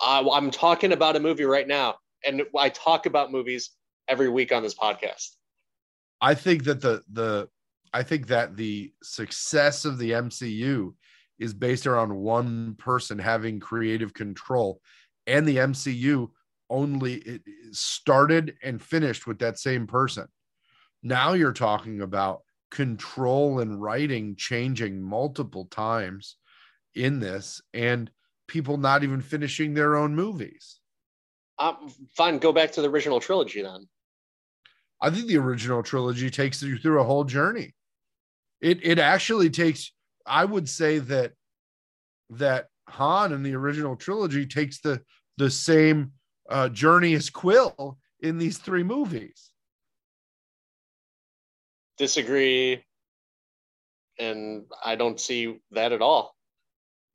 I, I'm talking about a movie right now, and I talk about movies every week on this podcast. I think that the the I think that the success of the MCU is based around one person having creative control, and the MCU only started and finished with that same person. Now you're talking about control and writing changing multiple times in this, and people not even finishing their own movies. Um, fine, go back to the original trilogy then. I think the original trilogy takes you through a whole journey. It it actually takes I would say that that Han in the original trilogy takes the the same uh, journey as Quill in these three movies. Disagree, and I don't see that at all.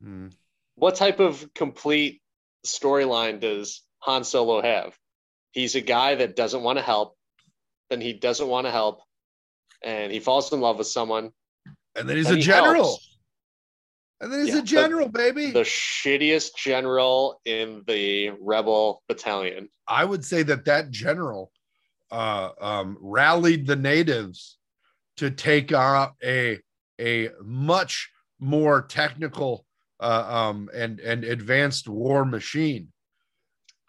Hmm. what type of complete storyline does Han Solo have? He's a guy that doesn't want to help, then he doesn't want to help, and he falls in love with someone. And then he's then a he general. helps. And then he's Yeah, a general, baby. The shittiest general in the rebel battalion. I would say that that general uh, um, rallied the natives to take on a a much more technical uh, um, and and advanced war machine,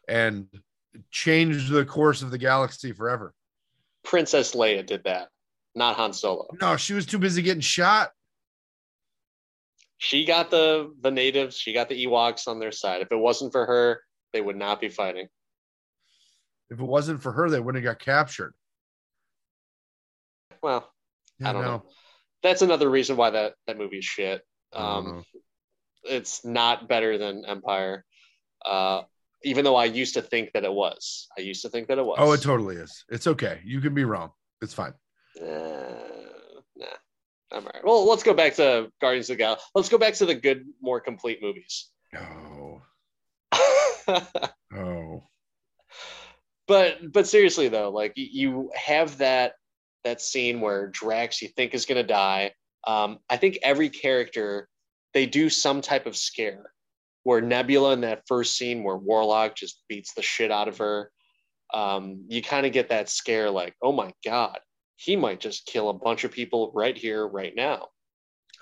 and changed the course of the galaxy forever. Princess Leia did that, not Han Solo. No, she was too busy getting shot. She got the the natives, she got the Ewoks on their side. If it wasn't for her, they would not be fighting. If it wasn't for her, they wouldn't have got captured. Well, You I don't know. That's another reason why that that movie is shit. I don't know. Um, it's not better than Empire. Uh, even though I used to think that it was. I used to think that it was. Oh, it totally is. It's okay. You can be wrong. It's fine. Uh, nah, I'm all right. Well, let's go back to Guardians of the Galaxy. Let's go back to the good, more complete movies. Oh, oh. but but seriously though, like you have that that scene where Drax you think is gonna die. Um, I think every character they do some type of scare. Where Nebula in that first scene where Warlock just beats the shit out of her, um, you kind of get that scare like, oh my god, he might just kill a bunch of people right here, right now.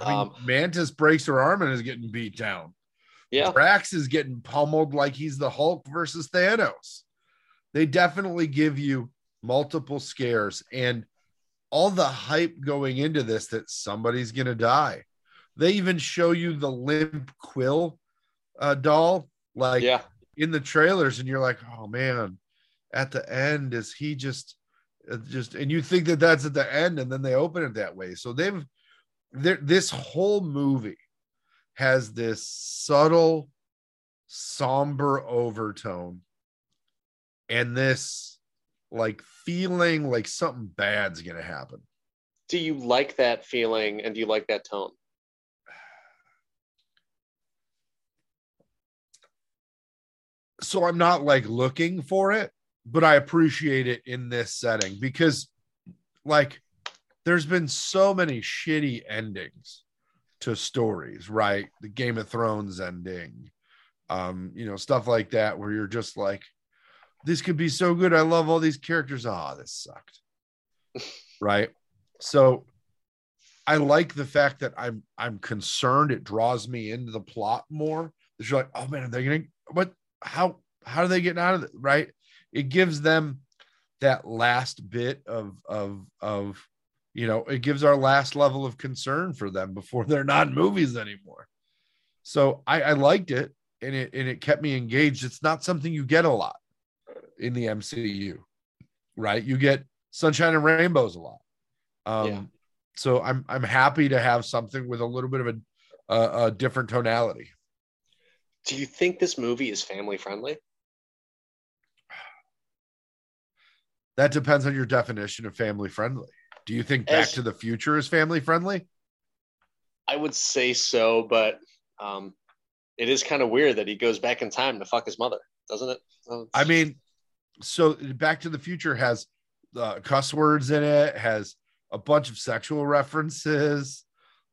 I mean, Um, Mantis breaks her arm and is getting beat down. Yeah, Drax is getting pummeled like he's the Hulk versus Thanos. They definitely give you multiple scares and all the hype going into this that somebody's going to die. They even show you the limp quill uh, doll like yeah. in the trailers and you're like, "Oh man, at the end is he just uh, just and you think that that's at the end and then they open it that way." So they've this whole movie has this subtle, somber overtone and this like feeling like something bad's gonna happen. Do you like that feeling and do you like that tone? So I'm not like looking for it, but I appreciate it in this setting because like there's been so many shitty endings to stories, right? The Game of Thrones ending, um, you know, stuff like that, where you're just like, this could be so good. I love all these characters. Ah, oh, this sucked. right. So I like the fact that I'm I'm concerned. It draws me into the plot more. That you're like, oh man, are they gonna what how how are they getting out of it? Right. It gives them that last bit of of of you know, it gives our last level of concern for them before they're not movies anymore. So I, I liked it and it and it kept me engaged. It's not something you get a lot in the MCU, right? You get sunshine and rainbows a lot. Um, yeah. So I'm I'm happy to have something with a little bit of a, a, a different tonality. Do you think this movie is family friendly? That depends on your definition of family friendly. Do you think Back As, to the Future is family friendly? I would say so, but um, it is kind of weird that he goes back in time to fuck his mother, doesn't it? I mean, so Back to the Future has uh, cuss words in it, has a bunch of sexual references.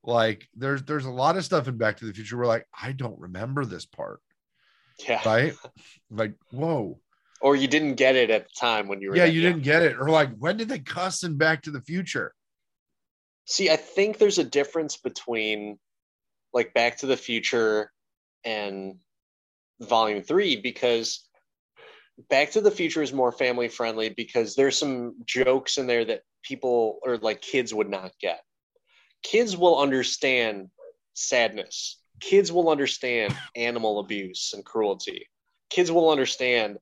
Like there's there's a lot of stuff in Back to the Future where like I don't remember this part. Yeah. Right. Like whoa or you didn't get it at the time when you were yeah you young. didn't get it. Or like when did they cuss in back to the future? See i think there's a difference between like back to the future and volume three because back to the future is more family friendly because there's some jokes in there that people or like kids would not get. Kids will understand sadness. Kids will understand animal abuse and cruelty. Kids will understand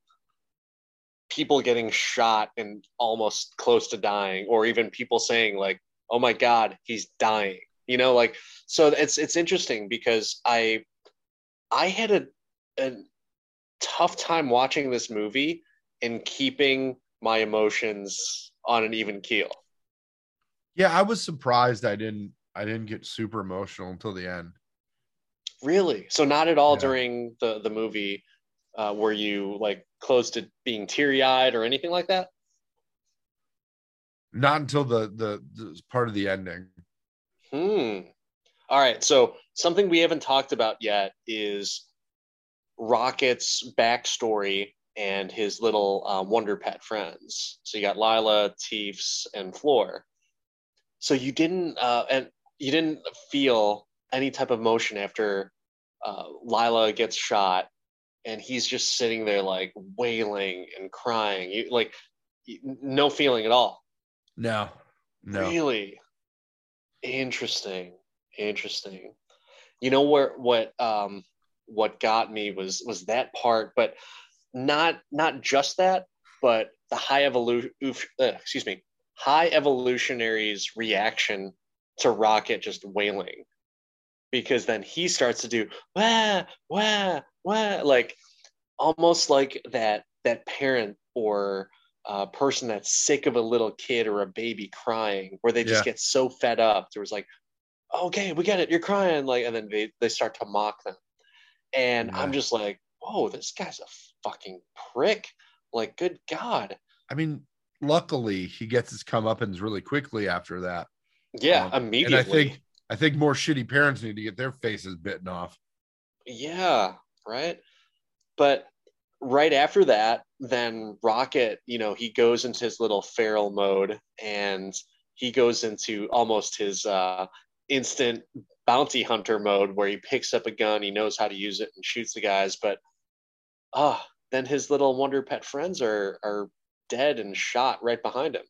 people getting shot and almost close to dying or even people saying like oh my god he's dying you know like so it's it's interesting because i i had a, a tough time watching this movie and keeping my emotions on an even keel. Yeah i was surprised i didn't i didn't get super emotional until the end. Really? So not at all yeah. during the the movie uh, were you like close to being teary eyed or anything like that? Not until the, the the part of the ending. Hmm. All right. So something we haven't talked about yet is Rocket's backstory and his little um, Wonder Pet friends. So you got Lylla, Teefs, and Floor. So you didn't uh, and you didn't feel any type of motion after uh, Lylla gets shot and he's just sitting there like wailing and crying. You like no feeling at all. No. No. Really? Interesting. Interesting. You know where what um what got me was was that part but not not just that but the high evolution uh, excuse me high evolutionary's reaction to rocket just wailing because then he starts to do wah wah wah like almost like that that parent or uh, person that's sick of a little kid or a baby crying where they just yeah. get so fed up. There was like okay we get it you're crying like and then they, they start to mock them. And yeah. i'm just like whoa this guy's a fucking prick. Like good god. I mean luckily he gets his comeuppance really quickly after that. Yeah um, immediately and i think I think more shitty parents need to get their faces bitten off. Yeah, right. But right after that, then Rocket, you know, he goes into his little feral mode and he goes into almost his uh, instant bounty hunter mode where he picks up a gun, he knows how to use it and shoots the guys. But ah, oh, then his little Wonder Pet friends are are dead and shot right behind him.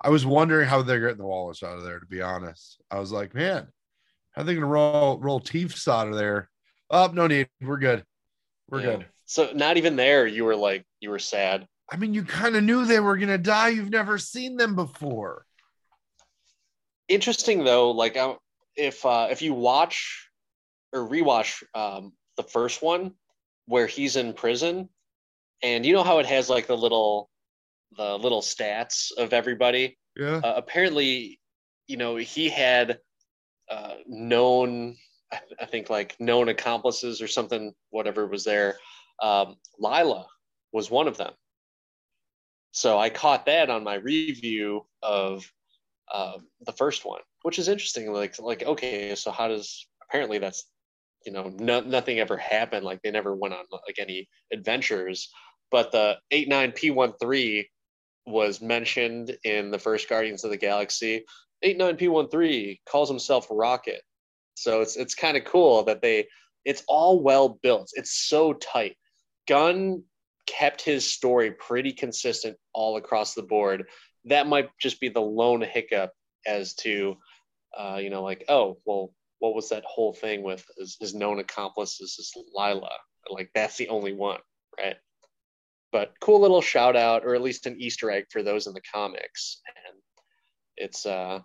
I was wondering how they're getting the Wallace out of there. To be honest, I was like, man, how are they going to roll roll Teefs out of there? Oh, no need. We're good. We're yeah. good. So not even there, you were like, you were sad. I mean, you kind of knew they were going to die. You've never seen them before. Interesting though, like if uh, if you watch or rewatch um, the first one where he's in prison, and you know how it has like the little the little stats of everybody. Yeah. Uh, apparently, you know, he had uh, known, I, think like known accomplices or something, whatever was there. Um, Lylla was one of them. So I caught that on my review of uh, the first one, which is interesting. Like, like okay, so how does apparently that's you know no, nothing ever happened. Like they never went on like any adventures. But the eight nine P one three was mentioned in the first Guardians of the Galaxy. Eight nine P one three calls himself Rocket. So it's it's kind of cool that they it's all well built. It's so tight. Gunn kept his story pretty consistent all across the board. That might just be the lone hiccup as to, uh, you know, like, oh, well, what was that whole thing with his, his known accomplices is Lylla? Like, that's the only one, right? But cool little shout out, or at least an Easter egg for those in the comics. And it's, uh,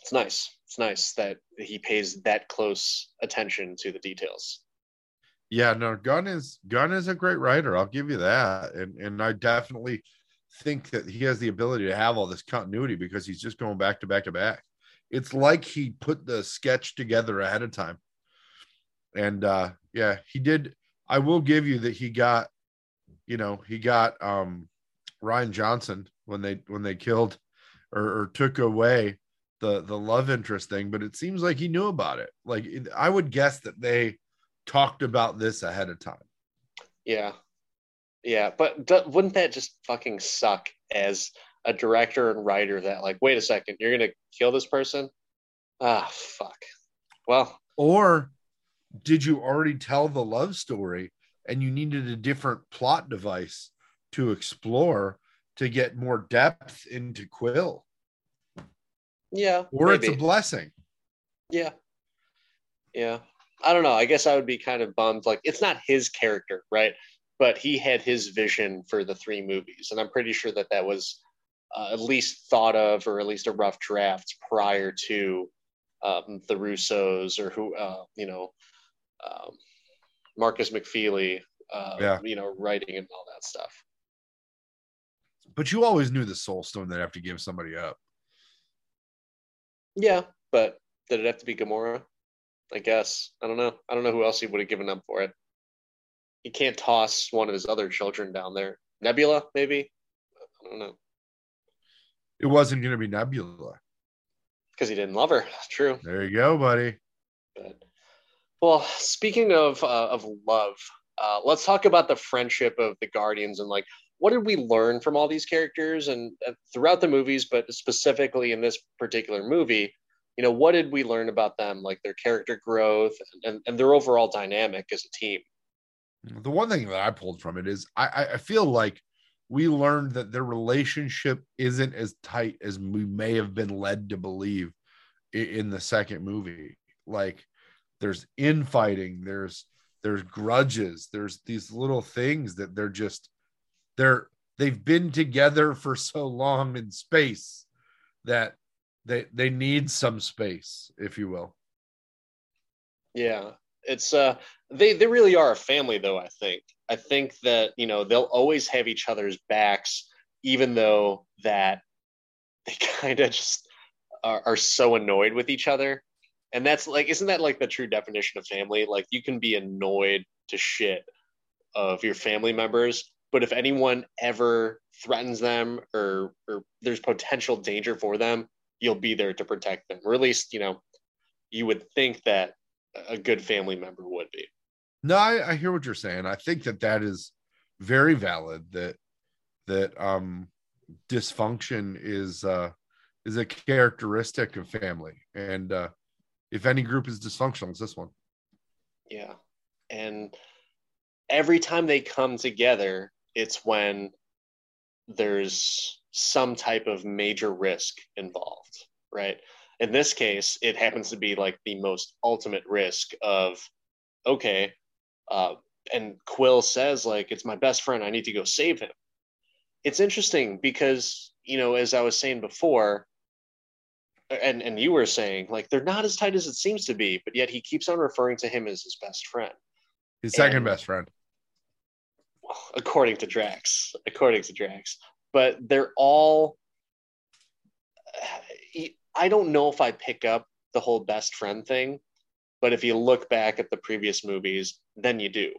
it's nice. It's nice that he pays that close attention to the details. Yeah, no, Gunn is Gunn is a great writer. I'll give you that, and and I definitely think that he has the ability to have all this continuity because he's just going back to back to back. It's like he put the sketch together ahead of time, and uh yeah, he did. I will give you that he got, you know, he got um Rian Johnson when they when they killed or, or took away the the love interest thing, but it seems like he knew about it. Like I would guess that they talked about this ahead of time. Yeah. Yeah, but do, wouldn't that just fucking suck as a director and writer that like wait a second, you're going to kill this person? Ah, fuck. Well, or did you already tell the love story and you needed a different plot device to explore to get more depth into Quill? Yeah. Or maybe. it's a blessing. Yeah. Yeah. I don't know. I guess I would be kind of bummed. Like, it's not his character, right? But he had his vision for the three movies, and I'm pretty sure that that was uh, at least thought of, or at least a rough draft prior to um, the Russos or who, uh, you know, um, Markus McFeely, uh, yeah. you know, writing and all that stuff. But you always knew the Soul Stone they'd have to give somebody up. Yeah, but did it have to be Gamora? I guess. I don't know. I don't know who else he would have given up for it. He can't toss one of his other children down there. Nebula, maybe? I don't know. It wasn't going to be Nebula. Because he didn't love her. True. There you go, buddy. But, well, speaking of uh, of love, uh, let's talk about the friendship of the Guardians and like what did we learn from all these characters and uh, throughout the movies, but specifically in this particular movie you know, what did we learn about them, like their character growth and, and their overall dynamic as a team? The one thing that I pulled from it is I, I feel like we learned that their relationship isn't as tight as we may have been led to believe in the second movie. Like there's infighting, there's there's grudges, there's these little things that they're just they're they've been together for so long in space that they they need some space, if you will. Yeah, it's uh they they really are a family though. I think I think that you know they'll always have each other's backs, even though that they kind of just are, are so annoyed with each other. And that's like, isn't that like the true definition of family? Like you can be annoyed to shit of your family members, but if anyone ever threatens them or or there's potential danger for them, you'll be there to protect them, or at least you know you would think that a good family member would be. No, I, I hear what you're saying. I think that that is very valid. That that um dysfunction is uh is a characteristic of family, and uh if any group is dysfunctional, it's this one. Yeah, and every time they come together, it's when there's some type of major risk involved, right? In this case, it happens to be like the most ultimate risk of, okay, uh, and Quill says, like, it's my best friend. I need to go save him. It's interesting because, you know, as I was saying before, and and you were saying like they're not as tight as it seems to be, but yet he keeps on referring to him as his best friend. His second And- best friend. according to Drax, according to Drax, but they're all. I don't know if I pick up the whole best friend thing, but if you look back at the previous movies, then you do.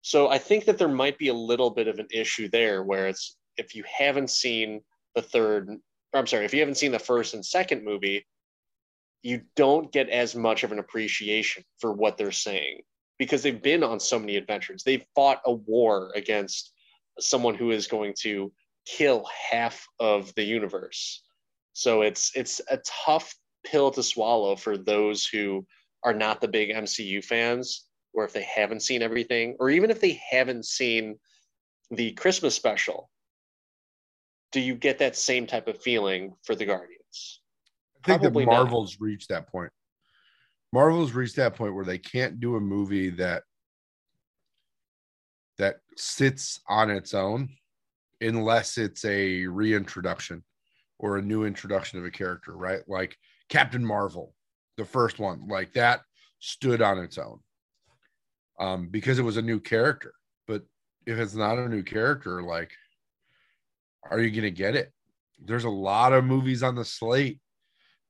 So I think that there might be a little bit of an issue there where it's if you haven't seen the third, or I'm sorry, if you haven't seen the first and second movie, you don't get as much of an appreciation for what they're saying because they've been on so many adventures. They've fought a war against someone who is going to kill half of the universe. So it's it's a tough pill to swallow for those who are not the big MCU fans, or if they haven't seen everything, or even if they haven't seen the Christmas special. Do you get that same type of feeling for the Guardians? I think that Probably not. Marvel's reached that point. Marvel's reached that point where they can't do a movie that that sits on its own unless it's a reintroduction or a new introduction of a character, right? Like Captain Marvel, the first one, like that stood on its own. Um, because it was a new character. But if it's not a new character, like are you gonna get it? There's a lot of movies on the slate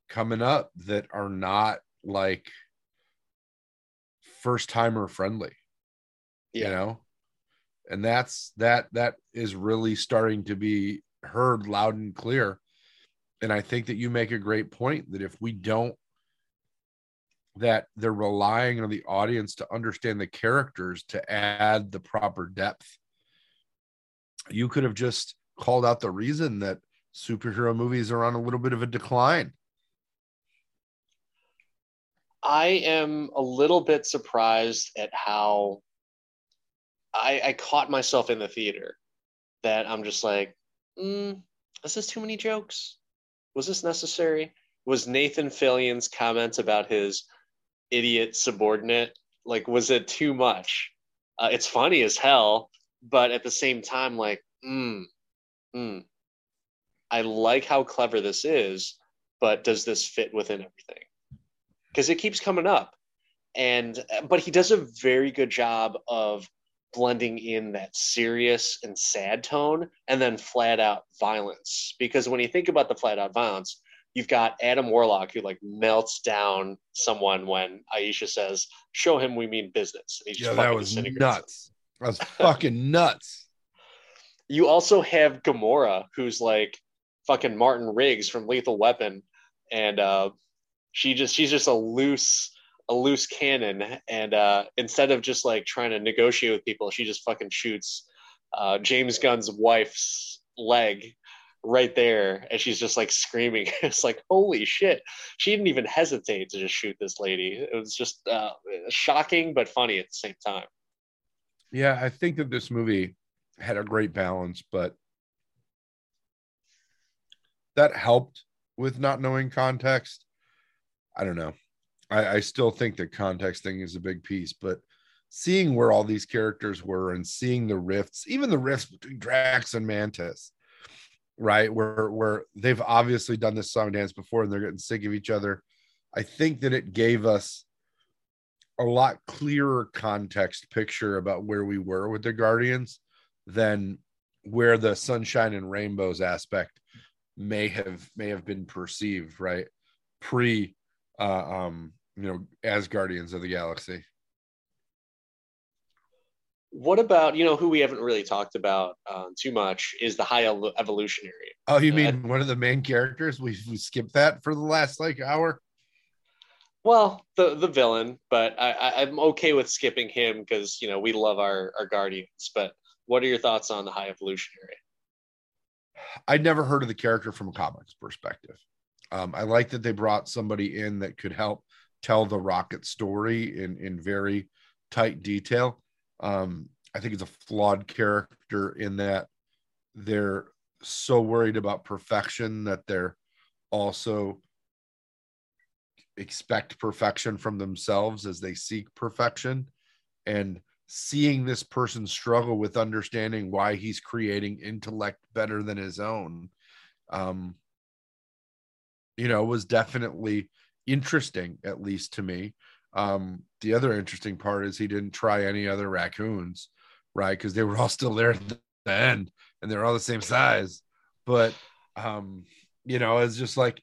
coming up that are not like first timer friendly you know? And that's that that is really starting to be heard loud and clear. And i think that you make a great point that if we don't that they're relying on the audience to understand the characters to add the proper depth. You could have just called out the reason that superhero movies are on a little bit of a decline I am a little bit surprised at how I, I caught myself in the theater that I'm just like, mm, is this too many jokes? Was this necessary? Was Nathan Fillion's comments about his idiot subordinate like was it too much? Uh, it's funny as hell, but at the same time, like, mm, mm, I like how clever this is, but does this fit within everything? because it keeps coming up. And but he does a very good job of blending in that serious and sad tone and then flat out violence. Because when you think about the flat out violence you've got adam warlock who like melts down someone when Ayesha says show him we mean business. And he just yeah that was nuts. That was fucking nuts you also have Gamora, who's like fucking Martin Riggs from Lethal Weapon, and uh, she just she's just a loose a loose cannon, and uh, instead of just like trying to negotiate with people, she just fucking shoots uh, James Gunn's wife's leg right there, and she's just like screaming. it's like holy shit! She didn't even hesitate to just shoot this lady. It was just uh, shocking but funny at the same time. Yeah, I think that this movie had a great balance, but that helped with not knowing context. I don't know. I, I still think the context thing is a big piece, but seeing where all these characters were and seeing the rifts, even the rifts between Drax and Mantis, right? Where where they've obviously done this song dance before and they're getting sick of each other. I think that it gave us a lot clearer context picture about where we were with the Guardians than where the sunshine and rainbows aspect may have may have been perceived right pre uh, um you know as guardians of the galaxy What about you know who we haven't really talked about um, too much is the high evo- evolutionary. oh you Uh, mean one of the main characters we, we skipped that for the last like hour Well, the the villain, but I, I I'm okay with skipping him because you know we love our our guardians. But what are your thoughts on the high evolutionary? i'd never heard of the character from a comics perspective. Um, i like that they brought somebody in that could help tell the rocket story in in very tight detail. Um, i think it's a flawed character in that they're so worried about perfection that they're also expect perfection from themselves as they seek perfection. And seeing this person struggle with understanding why he's creating intellect better than his own um you know, was definitely interesting, at least to me. Um, the other interesting part is he didn't try any other raccoons, right? Because they were all still there at the end and they're all the same size. But um, you know, it's just like,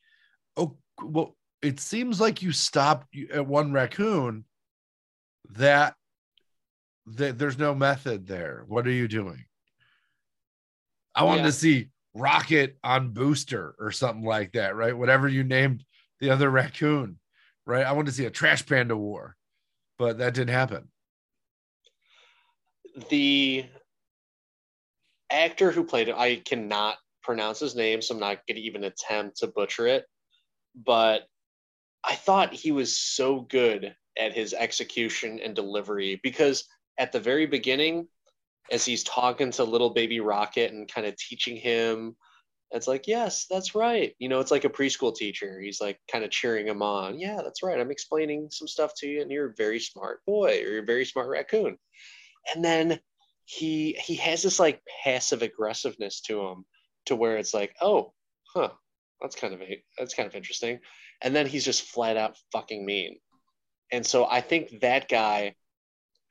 oh well, it seems like you stopped at one raccoon that, that there's no method there. What are you doing? I wanted yeah. to see Rocket on Booster or something like that, right? Whatever you named the other raccoon, right? I wanted to see a Trash Panda War, but that didn't happen. The actor who played it, I cannot pronounce his name, so I'm not going to even attempt to butcher it. But I thought he was so good at his execution and delivery because at the very beginning, as he's talking to little baby Rocket and kind of teaching him, it's like, yes, that's right. You know, it's like a preschool teacher. He's like kind of cheering him on. Yeah, that's right. I'm explaining some stuff to you, and you're a very smart boy or you're a very smart raccoon. And then he he has this like passive aggressiveness to him to where it's like, oh, huh, that's kind of a, that's kind of interesting. And then he's just flat out fucking mean. And so I think that guy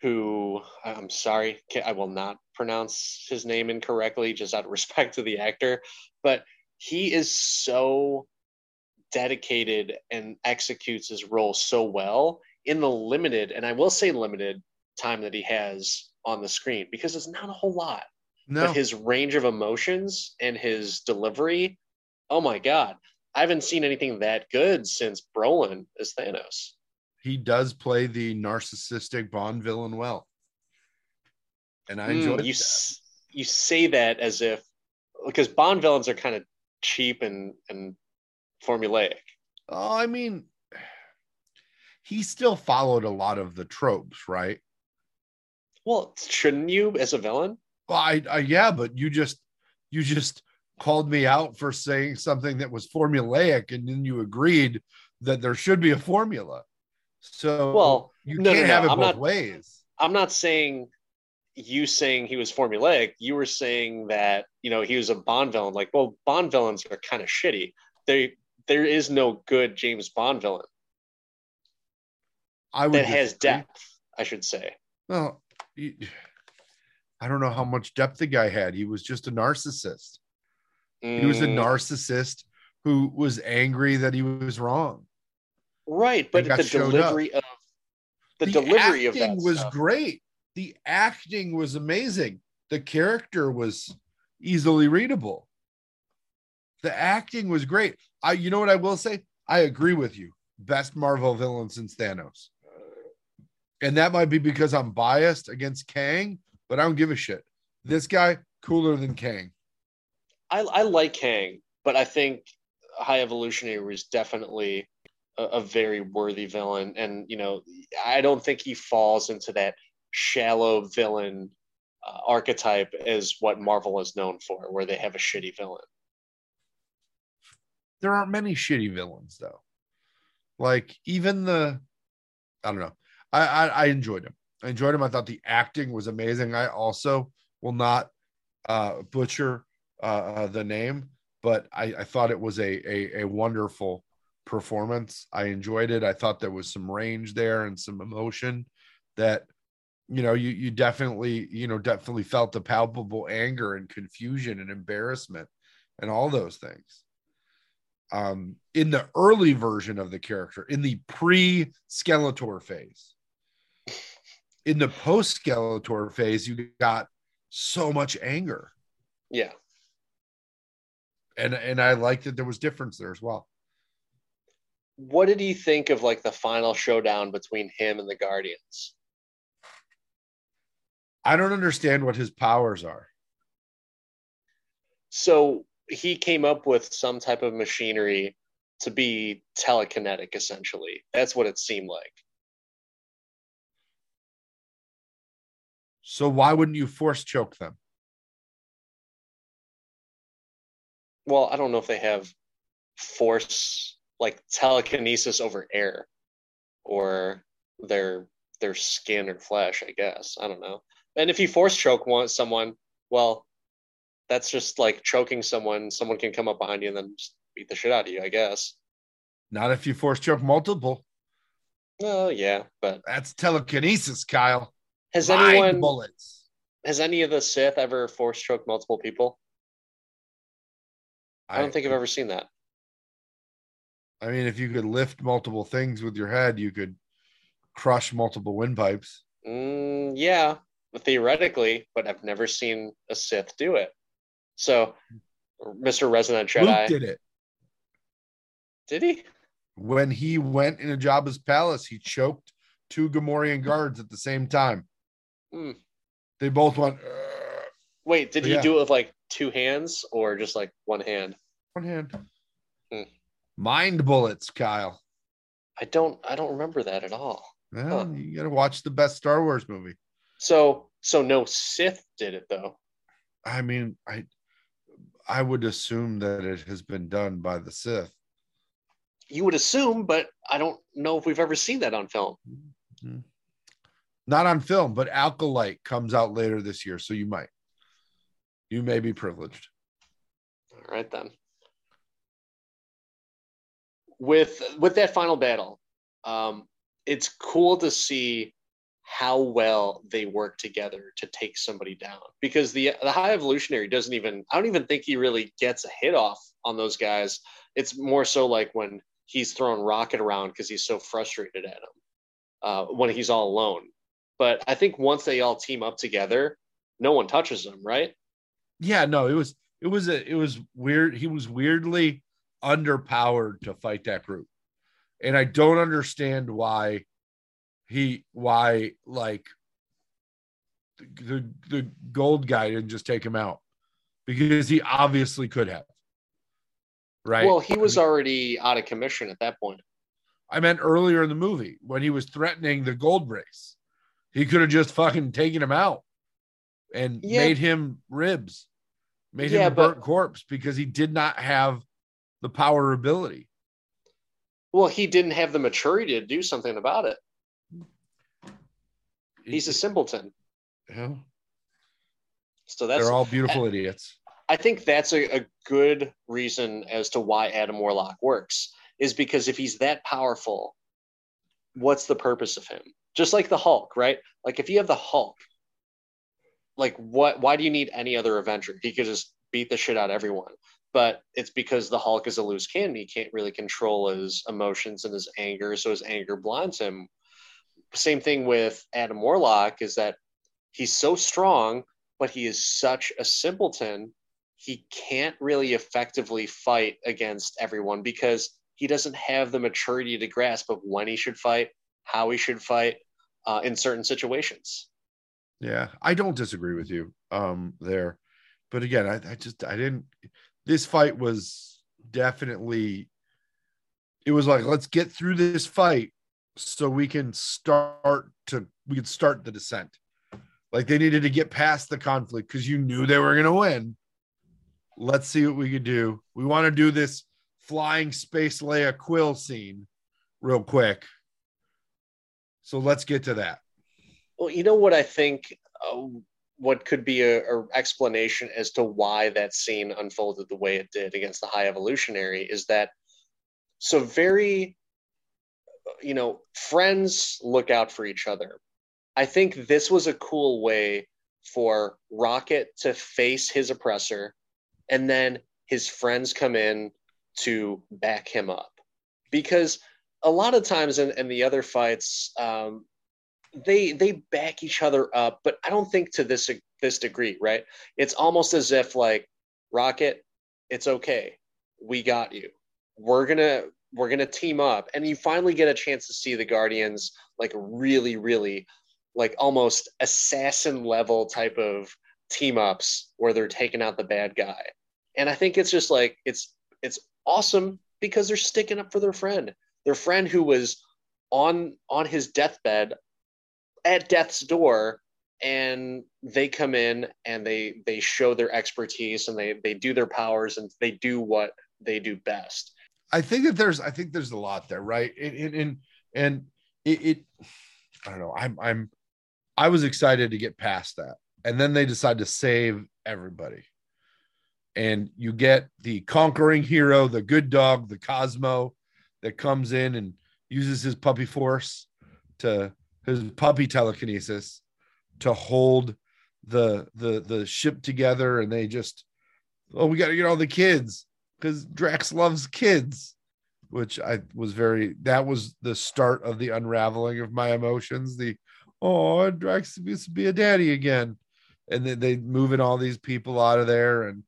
who I'm sorry, I will not pronounce his name incorrectly just out of respect to the actor, but he is so dedicated and executes his role so well in the limited, and I will say limited time that he has on the screen because it's not a whole lot. No. But his range of emotions and his delivery, oh my god, I haven't seen anything that good since Brolin as Thanos. He does play the narcissistic Bond villain well, and I hmm, enjoy mm, you. you say that as if because Bond villains are kind of cheap and and formulaic. Oh, I mean, he still followed a lot of the tropes, right? Well, shouldn't you as a villain? Well, I, I yeah, but you just you just called me out for saying something that was formulaic, and then you agreed that there should be a formula. So well, you no, can't no, no. have it I'm both not, ways. I'm not saying you saying he was formulaic. You were saying that you know he was a Bond villain. Like, well, Bond villains are kind of shitty. They there is no good James Bond villain. I would that disagree. has depth. I should say. Well, I don't know how much depth the guy had. He was just a narcissist. Mm. He was a mm. narcissist who was angry that he was wrong. Right, but the delivery up. of the, the delivery of that was stuff. great. The acting was amazing. The character was easily readable. The acting was great. I, you know what I will say? I agree with you. Best Marvel villain since Thanos and that might be because I'm biased against Kang, but I don't give a shit. This guy cooler than Kang. I, I like Kang, but I think High Evolutionary was definitely a, very worthy villain, and you know, I don't think he falls into that shallow villain uh, archetype as what Marvel is known for, where they have a shitty villain. There aren't many shitty villains though. Like even the, I don't know I, I, I enjoyed him. I enjoyed him. I thought the acting was amazing. I also will not uh, butcher uh, uh, the name, but I, I thought it was a, a, a wonderful performance. I enjoyed it. I thought there was some range there and some emotion that you know you you definitely you know definitely felt the palpable anger and confusion and embarrassment and all those things um in the early version of the character in the pre skeletor phase in the post Skeletor phase, you got so much anger. Yeah. And and I like that there was difference there as well. What did he think of like the final showdown between him and the Guardians? I don't understand what his powers are. So he came up with some type of machinery to be telekinetic essentially. That's what it seemed like. So why wouldn't you force choke them? Well, I don't know if they have force like telekinesis over air or their their skin or flesh, I guess. I don't know. And if you force choke one someone, well, that's just like choking someone. Someone can come up behind you and then just beat the shit out of you, I guess. Not if you force choke multiple. Oh yeah, but That's telekinesis, Kyle. has Mind anyone bullets? has any of the Sith ever force choked multiple people? I don't think I've ever seen that. I mean, if you could lift multiple things with your head, you could crush multiple windpipes. Mm, yeah, theoretically, but I've never seen a Sith do it. So, Mr. Resident Luke Jedi, did it did he? when he went in a Jabba's palace. He choked two Gamorrean guards at the same time. Hmm. They both went "Ugh." Wait, did he Yeah. do it with like two hands or just like one hand? one hand. Mind bullets, Kyle. I don't I don't remember that at all. Well, Huh. you got to watch the best Star Wars movie. So so no Sith did it though. I mean, I I would assume that it has been done by the Sith. You would assume, but I don't know if we've ever seen that on film. Mm-hmm. Not on film, but Acolyte comes out later this year, so you might. You may be privileged. All right then. With with that final battle, um, it's cool to see how well they work together to take somebody down. Because the the high evolutionary doesn't even I don't even think he really gets a hit off on those guys. It's more so like when he's throwing rocket around because he's so frustrated at him uh, when he's all alone. But I think once they all team up together, no one touches him, right? Yeah, no, it was it was a it was weird. He was weirdly underpowered to fight that group. And I don't understand why he why like the the gold guy didn't just take him out because he obviously could have. Right. Well, he was already out of commission at that point. I meant earlier in the movie when he was threatening the gold race. He could have just fucking taken him out and Yeah. made him ribs, made Yeah, him a but- burnt corpse because he did not have the power ability. Well, he didn't have the maturity to do something about it. He's a simpleton. Yeah. So that's They're all beautiful idiots. I think that's a, a good reason as to why Adam Warlock works, is because if he's that powerful, what's the purpose of him? Just like the Hulk, right? Like if you have the Hulk, like what why do you need any other Avenger? He could just beat the shit out of everyone. But it's because the Hulk is a loose cannon. He can't really control his emotions and his anger, so his anger blinds him. Same thing with Adam Warlock is that he's so strong, but he is such a simpleton he can't really effectively fight against everyone because he doesn't have the maturity to grasp of when he should fight, how he should fight uh, in certain situations. Yeah, I don't disagree with you um there. But again, I, I just I didn't this fight was definitely it was like let's get through this fight so we can start to we can start the descent. Like they needed to get past the conflict because you knew they were gonna win. Let's see what we could do. We want to do this flying space Leia quill scene real quick. So let's get to that. Well, you know what I think uh, what could be a, a explanation as to why that scene unfolded the way it did against the High Evolutionary is that so very you know friends look out for each other. I think this was a cool way for Rocket to face his oppressor and then his friends come in to back him up because a lot of times in, in the other fights um, they they back each other up, but I don't think to this this degree, right? It's almost as if like Rocket, it's okay, we got you. We're gonna we're gonna team up, and you finally get a chance to see the Guardians like really, really, like almost assassin level type of team ups where they're taking out the bad guy, and I think it's just like it's it's awesome because they're sticking up for their friend, their friend who was on on his deathbed at death's door and they come in and they they show their expertise and they they do their powers and they do what they do best I think that there's I think there's a lot there, right? And and and, it, it I don't know. I'm I'm I was excited to get past that. And then they decide to save everybody. And you get the conquering hero, the good dog, the Cosmo, that comes in and uses his puppy force to his puppy telekinesis to hold the the the ship together and they just oh we got to get all the kids because Drax loves kids which I was very that was the start of the unraveling of my emotions the oh Drax used to be a daddy again and then they moving all these people out of there and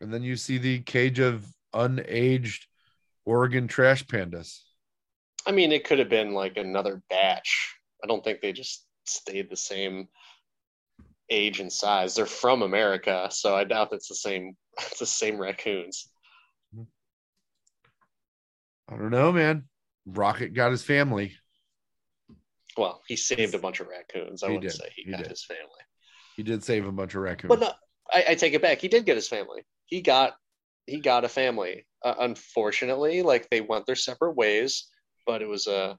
and then you see the cage of unaged Oregon trash pandas I mean, it could have been like another batch. I don't think they just stayed the same age and size. They're from America, so I doubt it's the same. It's the same raccoons. I don't know, man. Rocket got his family. Well, he saved a bunch of raccoons. I He wouldn't did. say he, He got did. his family. He did save a bunch of raccoons. But no, I, I take it back. He did get his family. He got he got a family. Uh, unfortunately, like they went their separate ways, but it was a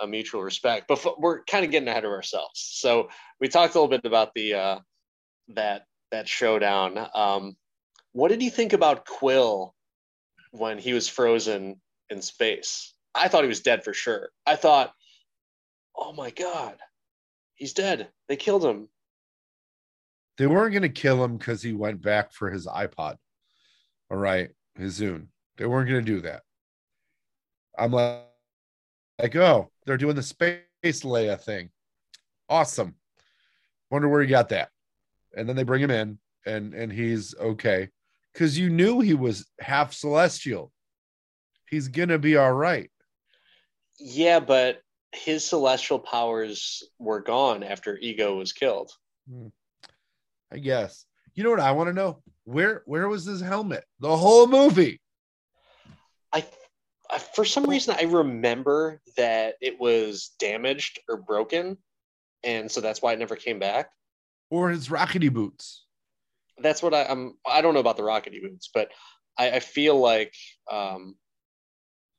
a mutual respect. But we're kind of getting ahead of ourselves. So we talked a little bit about the uh, that that showdown. Um, what did you think about Quill when he was frozen in space? I thought he was dead for sure. I thought, oh my god, he's dead. They killed him. they weren't going to kill him because he went back for his iPod. All right, his Zune. They weren't going to do that. I'm like, like, oh, they're doing the space Leia thing. Awesome. Wonder where he got that. And then they bring him in, and and he's okay because you knew he was half celestial. He's gonna be all right. Yeah, but his celestial powers were gone after Ego was killed. Hmm. I guess. You know what I want to know? Where where was his helmet? The whole movie. I, I for some reason I remember that it was damaged or broken, and so that's why it never came back. Or his rockety boots. That's what I, I'm. I don't know about the rockety boots, but I, I feel like um,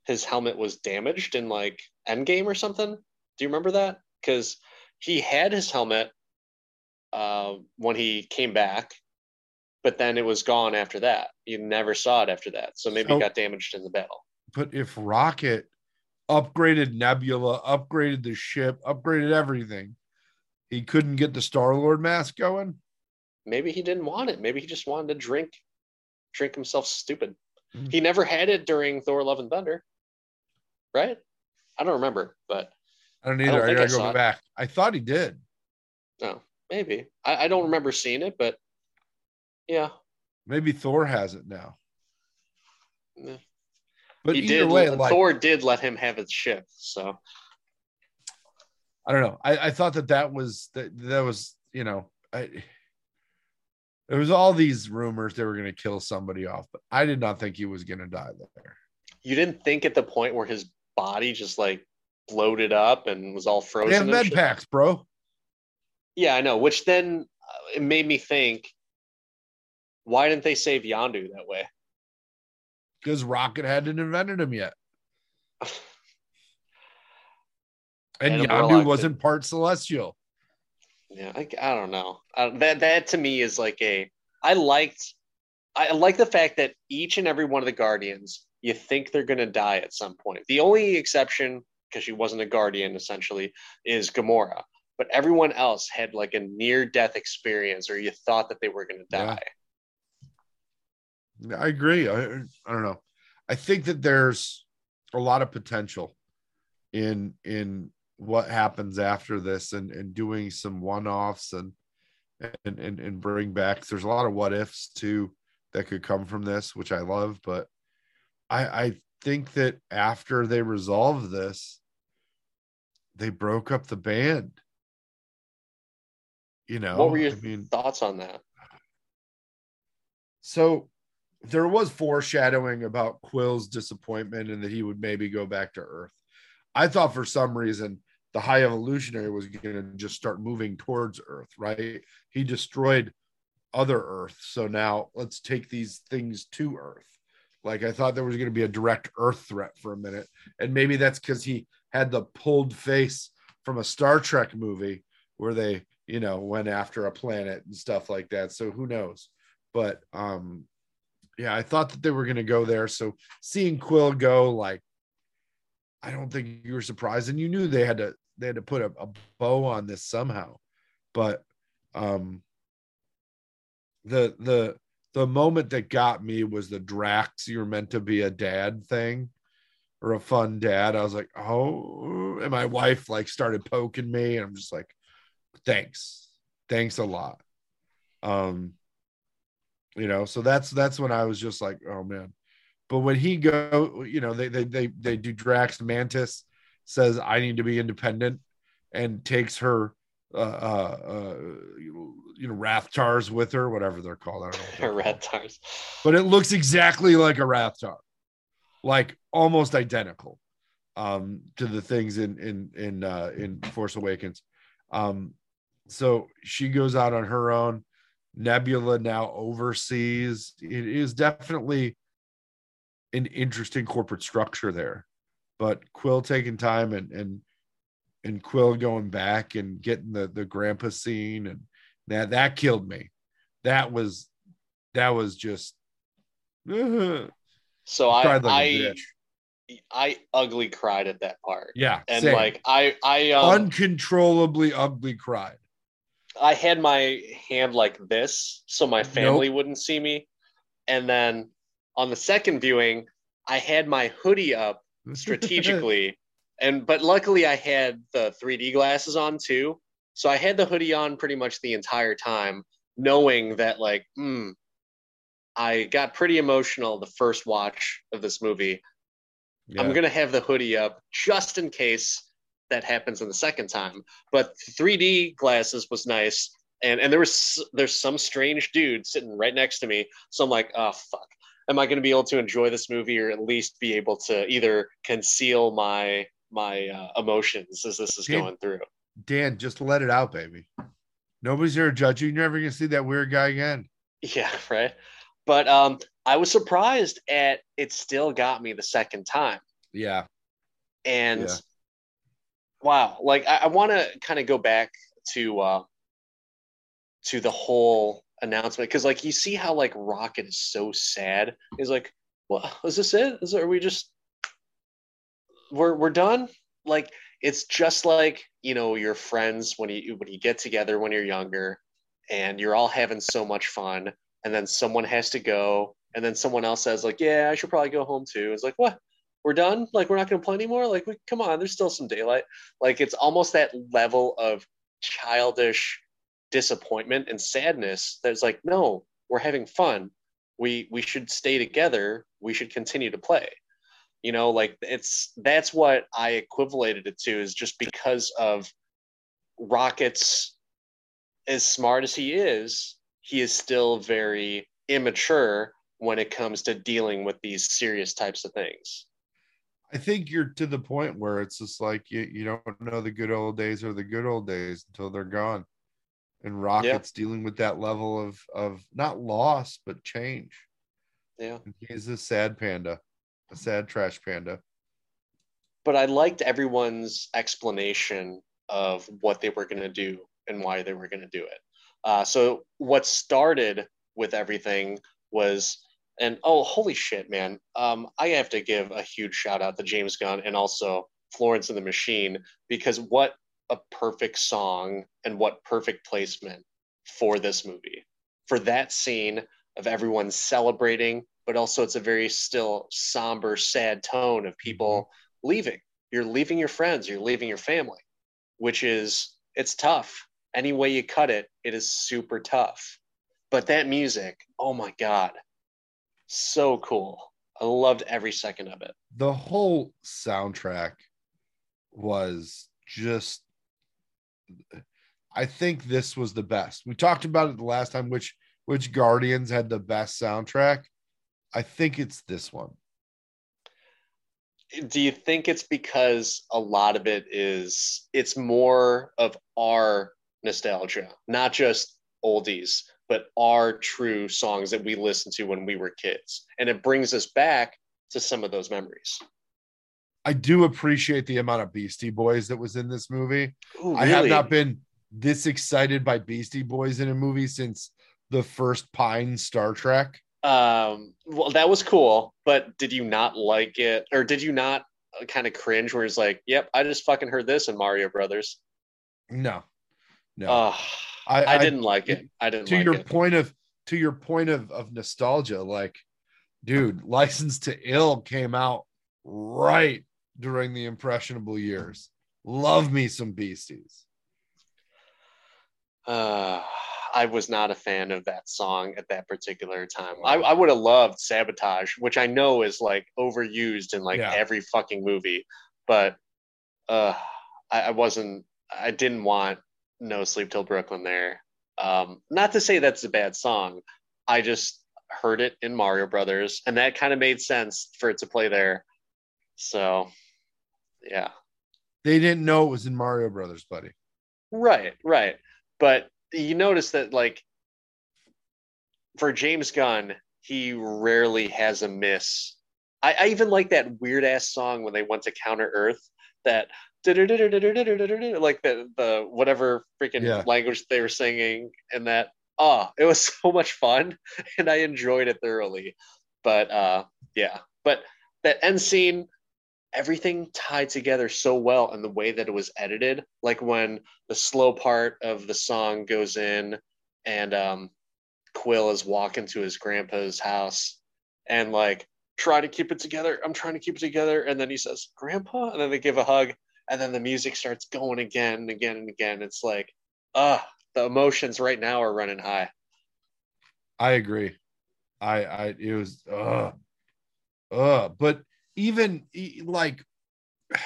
his helmet was damaged in like Endgame or something. Do you remember that? Because he had his helmet uh, when he came back, but then it was gone after that. You never saw it after that, so maybe So- it got damaged in the battle. But if Rocket upgraded Nebula, upgraded the ship, upgraded everything, he couldn't get the Star Lord mask going. maybe he didn't want it. Maybe he just wanted to drink, drink himself stupid. Mm. He never had it during Thor: Love and Thunder, right? I don't remember, but I don't I either. don't I, gotta I go saw it. back. I thought he did. no, maybe I, I don't remember seeing it, but yeah, Maybe Thor has it now. Yeah. But he either did. way, like Thor did let him have his ship, so I don't know. I, I thought that that was that that was you know I. There was all these rumors they were going to kill somebody off, but I did not think he was going to die there. you didn't think at the point where his body just like bloated up and was all frozen. They have and med shit? packs, bro. Yeah, I know. Which then uh, it made me think, why didn't they save Yondu that way? Because Rocket hadn't invented him yet. And, And Yondu wasn't part celestial. Yeah, I, I don't know. Uh, that that to me is like a. I liked, I like the fact that each and every one of the Guardians, you think they're gonna die at some point. The only exception, because she wasn't a Guardian essentially, is Gamora. But everyone else had like a near death experience, or you thought that they were gonna Yeah. die. I agree. I, I don't know. I think that there's a lot of potential in in what happens after this and and doing some one-offs and and and, and bring back there's a lot of what ifs too that could come from this which i love but i i think that after they resolve this they broke up the band you know what were your i mean thoughts on that? so there was foreshadowing about Quill's disappointment and that he would maybe go back to Earth. I thought for some reason the High Evolutionary was going to just start moving towards Earth, right? He destroyed other Earth. So now let's take these things to Earth. Like I thought there was going to be a direct Earth threat for a minute. And maybe that's because he had the pulled face from a Star Trek movie where they, you know, went after a planet and stuff like that. So who knows? But um yeah, I thought that they were going to go there. So seeing Quill go, like, I don't think you were surprised, and you knew they had to they had to put a, a bow on this somehow. But um, the the the moment that got me was the Drax, you're meant to be a dad thing or a fun dad. I was like, oh, and my wife like started poking me, and I'm just like, thanks, thanks a lot. Um, you know, so that's that's when I was just like, oh man. But when he go, you know, they they they they do Drax Mantis says I need to be independent and takes her uh uh, uh you know Rathtars with her, whatever they're called. I don't know. Rathtars. But it looks exactly like a Rathtar, like almost identical um to the things in in in uh in Force Awakens. Um so she goes out on her own. Nebula now oversees. It is definitely an interesting corporate structure there, but Quill taking time and and and Quill going back and getting the the grandpa scene and that that killed me. That was that was just. Uh, so I I I ugly cried at that part. Yeah, and same. like I I um, uncontrollably ugly cried. I had my hand like this so my family nope. wouldn't see me, and then on the second viewing, I had my hoodie up strategically, and but luckily I had the 3D glasses on too, so I had the hoodie on pretty much the entire time, knowing that like, hmm, I got pretty emotional the first watch of this movie. Yeah. I'm gonna have the hoodie up just in case that happens in the second time. But 3D glasses was nice, and and there was there's some strange dude sitting right next to me, so I'm like, oh fuck, am I gonna be able to enjoy this movie or at least be able to either conceal my my uh, emotions as this is going through? Dan, just let it out, baby. Nobody's here to judge you. You're never gonna see that weird guy again. Yeah, right. But um, I was surprised at it. Still got me the second time. Yeah. And yeah. Wow, like I, I want to kind of go back to uh to the whole announcement because like you see how like Rocket is so sad. He's like, "Well, is this it? Is are we just we're we're done?" Like it's just like you know your friends when you when you get together when you're younger and you're all having so much fun and then someone has to go and then someone else says like yeah i should probably go home too it's like what we're done like we're not going to play anymore like we, come on there's still some daylight. Like it's almost that level of childish disappointment and sadness that's like no we're having fun. We we should stay together. We should continue to play. You know like it's that's what i equivalated it to is just because of rockets as smart as he is he is still very immature when it comes to dealing with these serious types of things i think you're to the point where it's just like you, you don't know the good old days or the good old days until they're gone and rockets yeah. dealing with that level of of not loss but change yeah he's a sad panda a sad trash panda. But I liked everyone's explanation of what they were going to do and why they were going to do it. Uh, so what started with everything was, and oh holy shit, man! Um, I have to give a huge shout out to James Gunn and also Florence and the Machine because what a perfect song and what perfect placement for this movie for that scene of everyone celebrating but also it's a very still somber, sad tone of people mm-hmm. leaving. You're leaving your friends, you're leaving your family, which is it's tough. Any way you cut it, it is super tough. But that music, oh my god, so cool. I loved every second of it. The whole soundtrack was just I think this was the best. We talked about it the last time which which Guardians had the best soundtrack. I think it's this one. Do you think it's because a lot of it is it's more of our nostalgia, not just oldies, but are true songs that we listened to when we were kids. And it brings us back to some of those memories. I do appreciate the amount of Beastie Boys that was in this movie. Ooh, really? I have not been this excited by Beastie Boys in a movie since the first Pine Star Trek. Um, well, that was cool, but did you not like it, or did you not kind of cringe where it's like, "Yep, I just fucking heard this in Mario Brothers." No, no. Oh, I, I, didn't like it. I didn't. To like your it. point of to your point of of nostalgia, like, dude, License to Ill came out right during the impressionable years. Love me some beasties. Uh, I was not a fan of that song at that particular time. I, I would have loved Sabotage, which I know is like overused in like Yeah. every fucking movie, but uh, I, I wasn't. I didn't want No Sleep Till Brooklyn there. Um, not to say that's a bad song. I just heard it in Mario Brothers, and that kind of made sense for it to play there. So, yeah. They didn't know it was in Mario Brothers, buddy. Right, right. But you notice that like for James Gunn, he rarely has a miss. I, I even like that weird ass song when they went to Counter Earth that like the the whatever freaking Yeah. language they were singing and that oh it was so much fun and I enjoyed it thoroughly. But uh yeah. But that end scene everything tied together so well and the way that it was edited like when the slow part of the song goes in and um quill is walking to his grandpa's house and like try to keep it together i'm trying to keep it together and then he says grandpa and then they give a hug and then the music starts going again and again and again. It's like ah the emotions right now are running high. I agree. I I it was uh uh but even like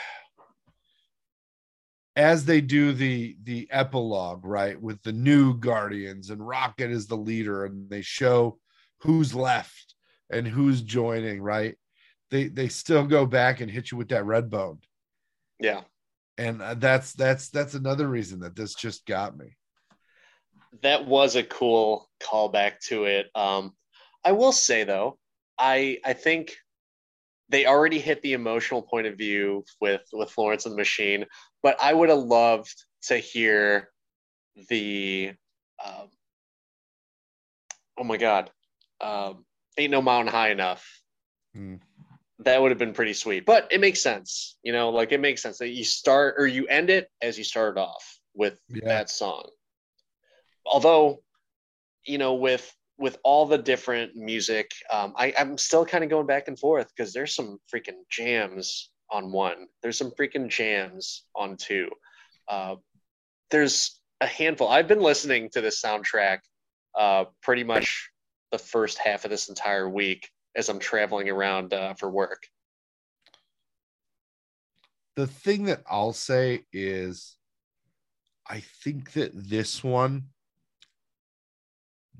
as they do the the epilogue right with the new guardians and rocket is the leader and they show who's left and who's joining right? They they still go back and hit you with that Redbone yeah and uh, that's that's that's another reason that this just got me that was a cool callback to it. Um, I will say though, I I think they already hit the emotional point of view with with Florence and the Machine, but I would have loved to hear the um, oh my god, um, ain't no mountain high enough. Hmm. That would have been pretty sweet, but it makes sense, you know, like it makes sense that you start or you end it as you started off with Yeah. that song. Although you know with with all the different music um, I, i'm still kind of going back and forth because there's some freaking jams on one. There's some freaking jams on two. Uh, there's a handful. I've been listening to this soundtrack uh, pretty much the first half of this entire week as i'm traveling around uh, for work the thing that I'll say is I think that this one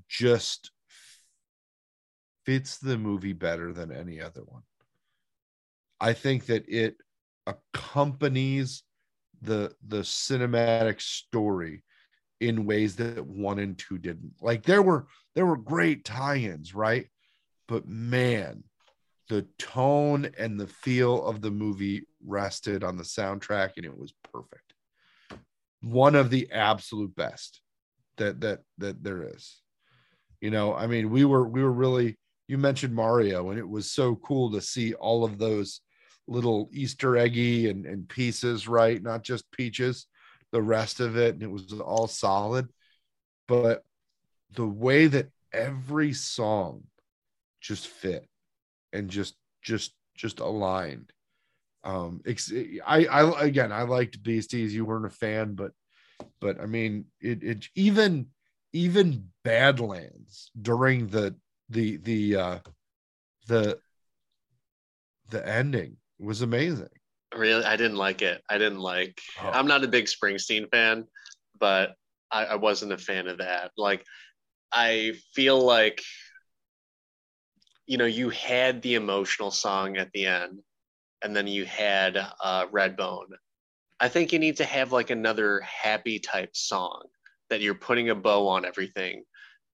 just fits the movie better than any other one. I think that it accompanies the the cinematic story in ways that one and two didn't. Like there were there were great tie-ins, right? But man, the tone and the feel of the movie rested on the soundtrack and it was perfect. One of the absolute best that that that there is. You know i mean we were we were really you mentioned mario and it was so cool to see all of those little easter eggy and, and pieces right? Not just peaches the rest of it and it was all solid. But the way that every song just fit and just just just aligned. Um ex- i i again i liked beasties you weren't a fan but but i mean it, it even even badlands during the the the uh the the ending was amazing. Really? I didn't like it. I didn't like Oh. i'm not a big springsteen fan but I, I wasn't a fan of that. Like i feel like you know you had the emotional song at the end and then you had uh redbone. I think you need to have like another happy type song that you're putting a bow on everything.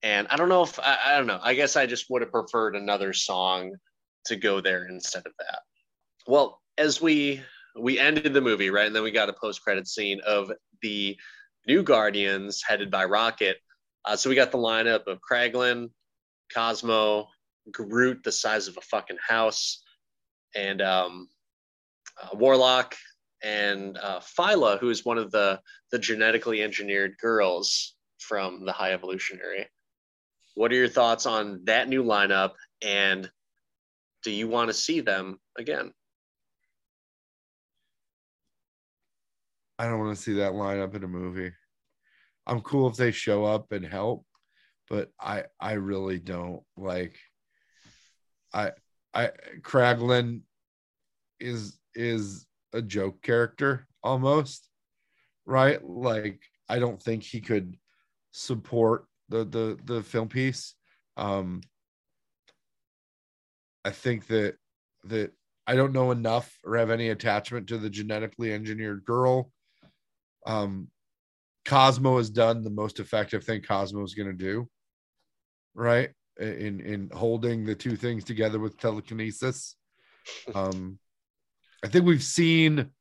And i don't know if i, I don't know. I guess i just would have preferred another song to go there instead of that. Well as we we ended the movie right and then we got a post-credit scene of the new guardians headed by rocket. Uh, so we got the lineup of kraglin cosmo groot the size of a fucking house and um uh, Warlock and uh, Phyla, who is one of the the genetically engineered girls from the High Evolutionary. What are your thoughts on that new lineup, and do you want to see them again? I don't want to see that lineup in a movie. I'm cool if they show up and help, but I I really don't like. I I Kraglin is is a joke character almost, right? Like I don't think he could support the the the film piece. Um I think that that I don't know enough or have any attachment to the genetically engineered girl. Um Cosmo has done the most effective thing Cosmo is going to do, right? In in holding the two things together with telekinesis. Um, I think we've seen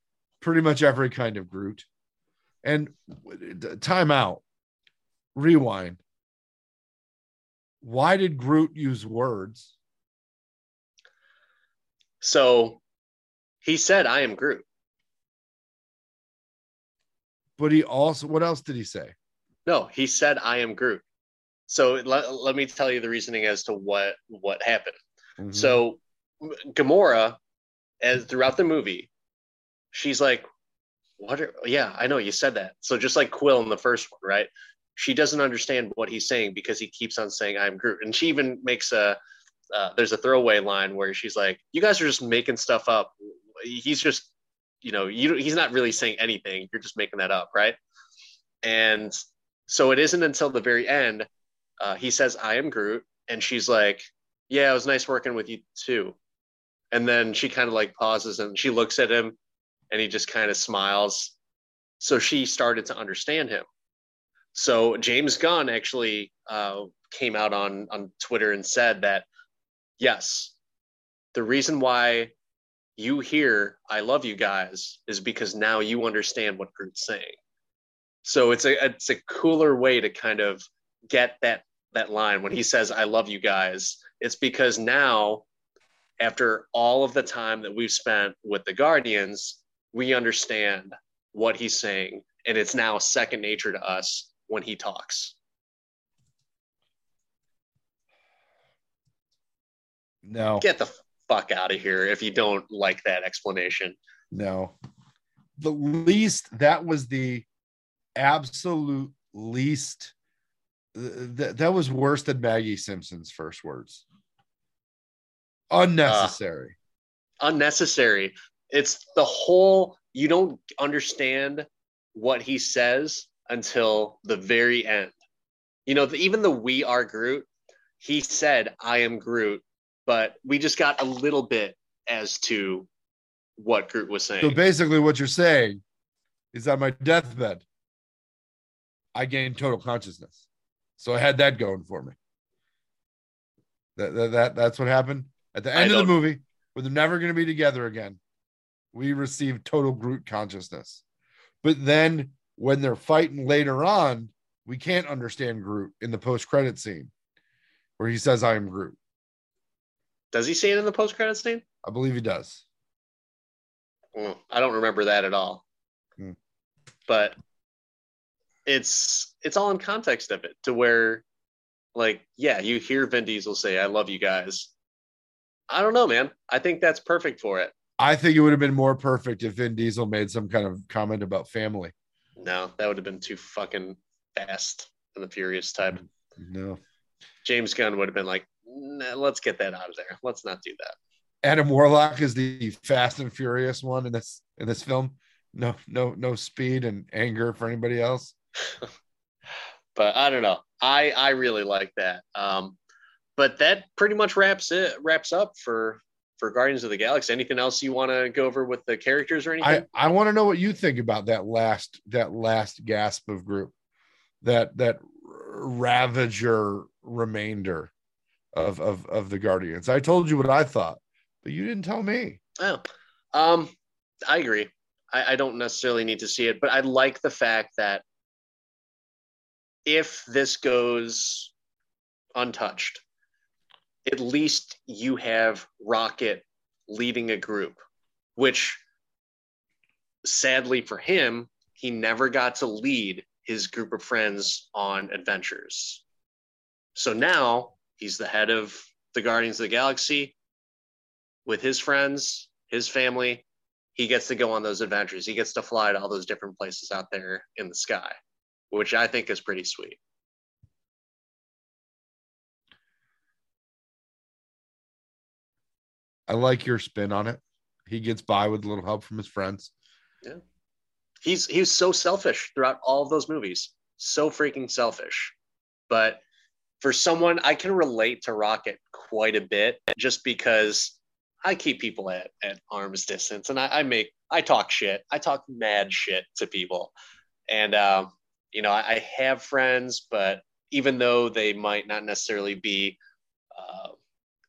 pretty much every kind of Groot. And time out, rewind. Why did Groot use words? So he said, I am Groot. But he also, what else did he say? No, he said, I am Groot. So let, let me tell you the reasoning as to what what happened. Mm-hmm. So Gamora as throughout the movie, she's like, "What? Are, yeah, I know you said that." So just like Quill in the first one, right? She doesn't understand what he's saying because he keeps on saying "I'm Groot," and she even makes a uh, there's a throwaway line where she's like, "You guys are just making stuff up. He's just, you know, you he's not really saying anything. You're just making that up, right?" And so it isn't until the very end uh, he says, "I am Groot," and she's like, "Yeah, it was nice working with you too." And then she kind of like pauses and she looks at him and he just kind of smiles. So she started to understand him. So James Gunn actually uh, came out on, on Twitter and said that, yes, the reason why you hear I love you guys is because now you understand what Groot's saying. So it's a it's a cooler way to kind of get that that line when he says I love you guys. It's because now after all of the time that we've spent with the Guardians, we understand what he's saying, and it's now second nature to us when he talks. No. Get the fuck out of here if you don't like that explanation. No. The least, that was the absolute least, that, that was worse than Maggie Simpson's first words. Unnecessary. Uh, unnecessary. It's the whole you don't understand what he says until the very end. You know the, even the we are groot he said i am groot but we just got a little bit as to what groot was saying. So basically what you're saying is on my deathbed i gained total consciousness so i had that going for me that, that, that that's what happened at the end of the movie, where they're never going to be together again, we receive total Groot consciousness. But then when they're fighting later on, we can't understand Groot in the post credit scene where he says, I am Groot. Does he say it in the post credit scene? I believe he does. Mm, I don't remember that at all. Hmm. But it's it's all in context of it to where like yeah you hear vin diesel say i love you guys I don't know, man. I think that's perfect for it. I think it would have been more perfect if Vin Diesel made some kind of comment about family. No, that would have been too fucking fast and the furious type. No. James Gunn would have been like, nah, let's get that out of there. Let's not do that. Adam Warlock is the fast and furious one in this in this film. No, no, no speed and anger for anybody else. but I don't know. I I really like that. Um, but that pretty much wraps it wraps up for for Guardians of the Galaxy. Anything else you want to go over with the characters or anything? I, I want to know what you think about that last that last gasp of group, that that Ravager remainder of of of the Guardians. I told you what I thought, but you didn't tell me. Oh, um, I agree. I, I don't necessarily need to see it, but I like the fact that if this goes untouched, at least you have Rocket leading a group, which sadly for him, he never got to lead his group of friends on adventures. So now he's the head of the Guardians of the Galaxy with his friends, his family. He gets to go on those adventures. He gets to fly to all those different places out there in the sky, which I think is pretty sweet. I like your spin on it. He gets by with a little help from his friends. Yeah. He's he's so selfish throughout all of those movies. So freaking selfish. But for someone I can relate to Rocket quite a bit just because I keep people at, at arm's distance and I, I make I talk shit. I talk mad shit to people. And um, you know, I, I, have friends, but even though they might not necessarily be uh,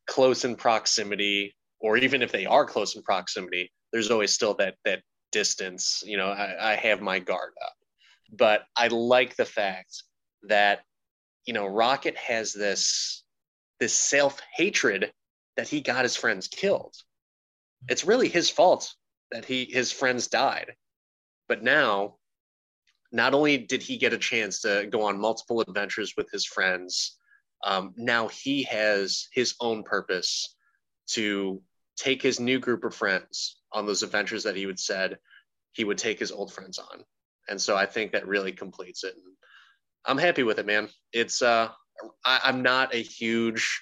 close in proximity or even if they are close in proximity, there's always still that that distance. You know, I, I have my guard up, but I like the fact that you know Rocket has this this self hatred that he got his friends killed. It's really his fault that he his friends died, but now. Not only did he get a chance to go on multiple adventures with his friends, um, now he has his own purpose to take his new group of friends on those adventures that he would said he would take his old friends on. And so I think that really completes it. And I'm happy with it, man. It's uh I, I'm not a huge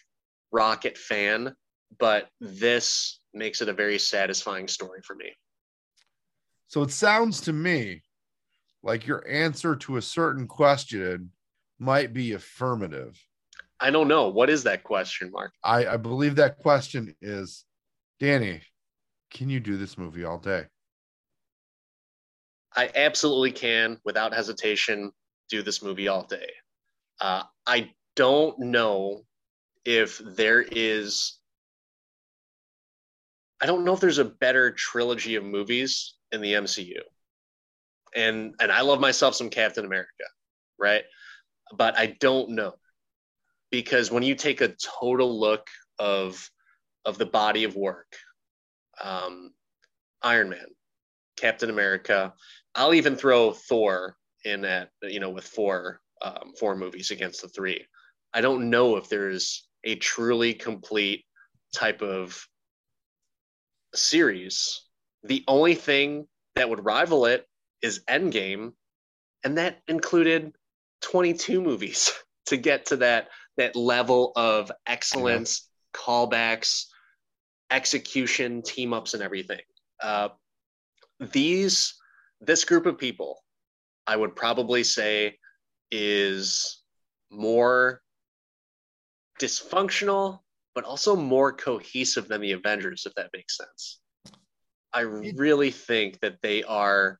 rocket fan, but this makes it a very satisfying story for me. So it sounds to me like your answer to a certain question might be affirmative. I don't know. What is that question, Mark? I, I believe that question is Danny, can you do this movie all day? I absolutely can, without hesitation, do this movie all day. Uh, I don't know if there is. I don't know if there's a better trilogy of movies in the MCU. And and I love myself some Captain America, right? But I don't know. Because when you take a total look of of the body of work. Um, Iron Man, Captain America. I'll even throw Thor in at you know with four um, four movies against the three. I don't know if there's a truly complete type of series. The only thing that would rival it is Endgame, and that included 22 movies to get to that that level of excellence, yeah. callbacks, execution, team ups, and everything. Uh, these, this group of people, I would probably say, is more dysfunctional, but also more cohesive than the Avengers, if that makes sense. I really think that they are,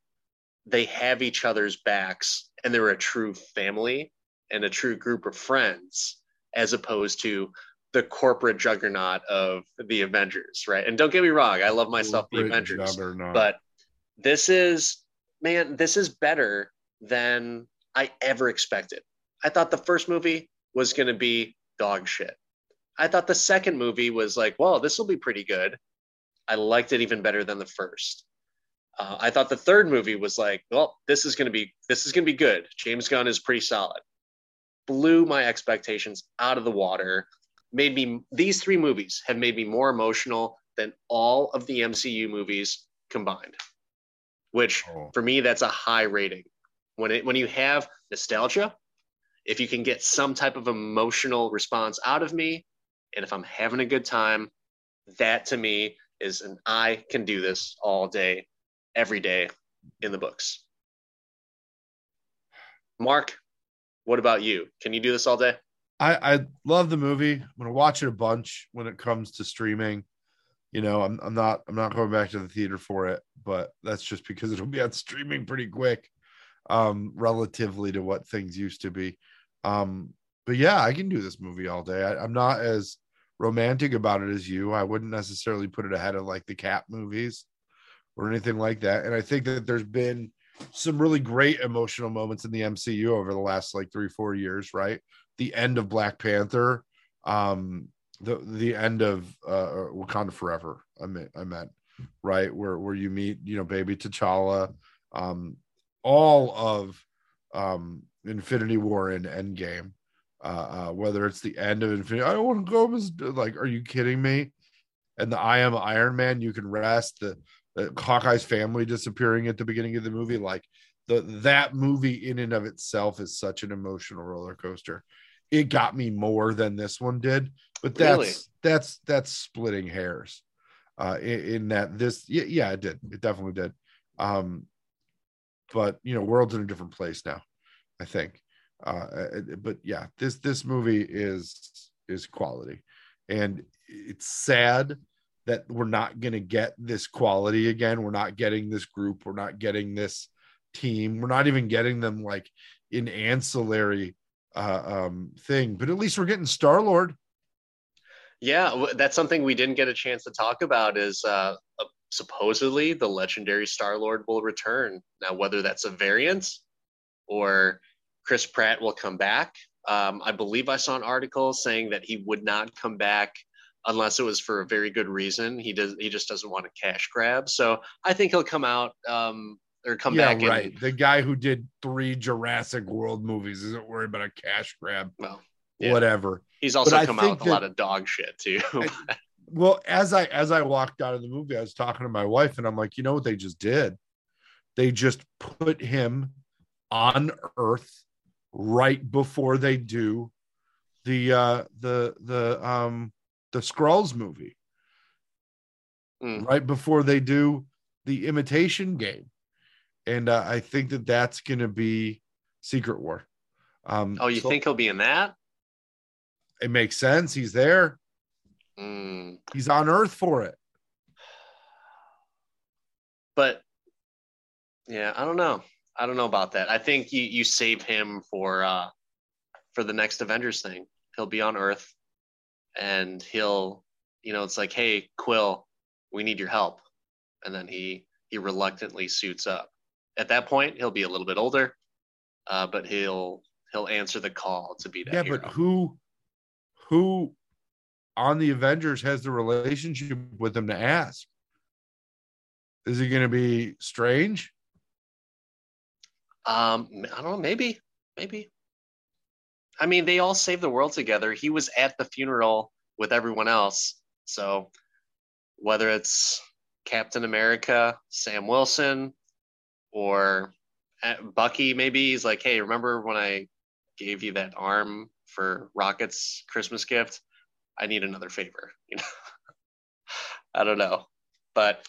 they have each other's backs and they're a true family and a true group of friends, as opposed to the corporate juggernaut of the Avengers, right? And don't get me wrong, I love myself corporate the Avengers, juggernaut. but this is man, this is better than I ever expected. I thought the first movie was going to be dog shit. I thought the second movie was like, well, this will be pretty good. I liked it even better than the first. Uh, I thought the third movie was like, well, this is going to be this is going to be good. James Gunn is pretty solid. Blew my expectations out of the water made me these three movies have made me more emotional than all of the MCU movies combined. Which oh. for me that's a high rating. When it when you have nostalgia, if you can get some type of emotional response out of me and if I'm having a good time, that to me is an I can do this all day every day in the books. Mark, what about you? Can you do this all day? I, I love the movie. I'm gonna watch it a bunch when it comes to streaming. You know, I'm I'm not I'm not going back to the theater for it, but that's just because it'll be on streaming pretty quick, um, relatively to what things used to be. Um, but yeah, I can do this movie all day. I, I'm not as romantic about it as you. I wouldn't necessarily put it ahead of like the Cap movies or anything like that. And I think that there's been some really great emotional moments in the MCU over the last like three, four years, right? the end of Black Panther, um, the the end of uh, Wakanda Forever. I meant I meant right? Where where you meet, you know, baby T'Challa, um, all of um Infinity War and Endgame. Uh, uh, whether it's the end of Infinity, I don't want to go. Like, are you kidding me? And the I am Iron Man, you can rest. The, the Hawkeye's family disappearing at the beginning of the movie, like the that movie in and of itself is such an emotional roller coaster. It got me more than this one did, but that's really? that's that's splitting hairs. Uh, in, in that this, yeah, yeah, it did. It definitely did. Um, but you know, world's in a different place now. I think. Uh, uh, but yeah, this this movie is is quality, and it's sad that we're not going to get this quality again. We're not getting this group. We're not getting this team. We're not even getting them like in ancillary uh, um, thing. But at least we're getting Star Lord. Yeah, that's something we didn't get a chance to talk about. Is uh, supposedly the legendary Star Lord will return. Now, whether that's a variant or Chris Pratt will come back. Um, I believe I saw an article saying that he would not come back unless it was for a very good reason. He does. He just doesn't want a cash grab. So I think he'll come out um, or come yeah, back. Right. And, the guy who did three Jurassic World movies isn't worried about a cash grab. Well, yeah. whatever. He's also but come out with that, a lot of dog shit too. I, well, as I as I walked out of the movie, I was talking to my wife, and I'm like, you know what they just did? They just put him on Earth right before they do the uh the the um the Skrulls movie. Mm. Right before they do the imitation game. And uh, I think that that's going to be Secret War. Um, oh, you so think he'll be in that? It makes sense. He's there. Mm. He's on Earth for it. But yeah, I don't know. I don't know about that. I think you you save him for uh for the next Avengers thing. He'll be on Earth and he'll you know, it's like, hey, Quill, we need your help. And then he he reluctantly suits up. At that point, he'll be a little bit older, uh, but he'll he'll answer the call to be that. Yeah, hero. but who who on the Avengers has the relationship with him to ask? Is he going to be Strange? Um, I don't know. Maybe, maybe. I mean, they all saved the world together. He was at the funeral with everyone else. So whether it's Captain America, Sam Wilson, or uh, Bucky, maybe he's like, "Hey, remember when I gave you that arm for Rocket's Christmas gift? I need another favor." You know, I don't know, but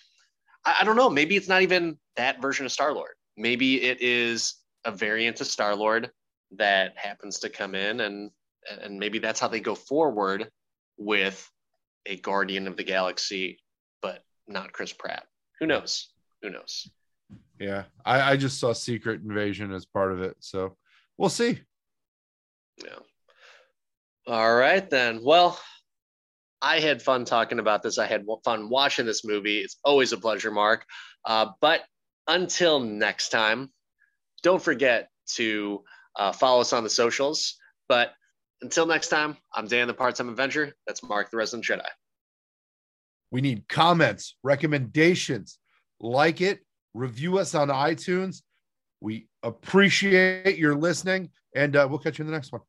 I, I don't know. Maybe it's not even that version of Star Lord maybe it is a variant of Star Lord that happens to come in, and and maybe that's how they go forward with a Guardian of the Galaxy, but not Chris Pratt. Who knows? Who knows? Yeah, I, I just saw Secret Invasion as part of it, so we'll see. Yeah. All right then. Well, I had fun talking about this. I had fun watching this movie. It's always a pleasure, Mark. Uh, but until next time, don't forget to uh, follow us on the socials. But until next time, I'm Dan, the part time Avenger. That's Mark, the resident Jedi. We need comments, recommendations, like it, review us on iTunes. We appreciate your listening, and uh, we'll catch you in the next one.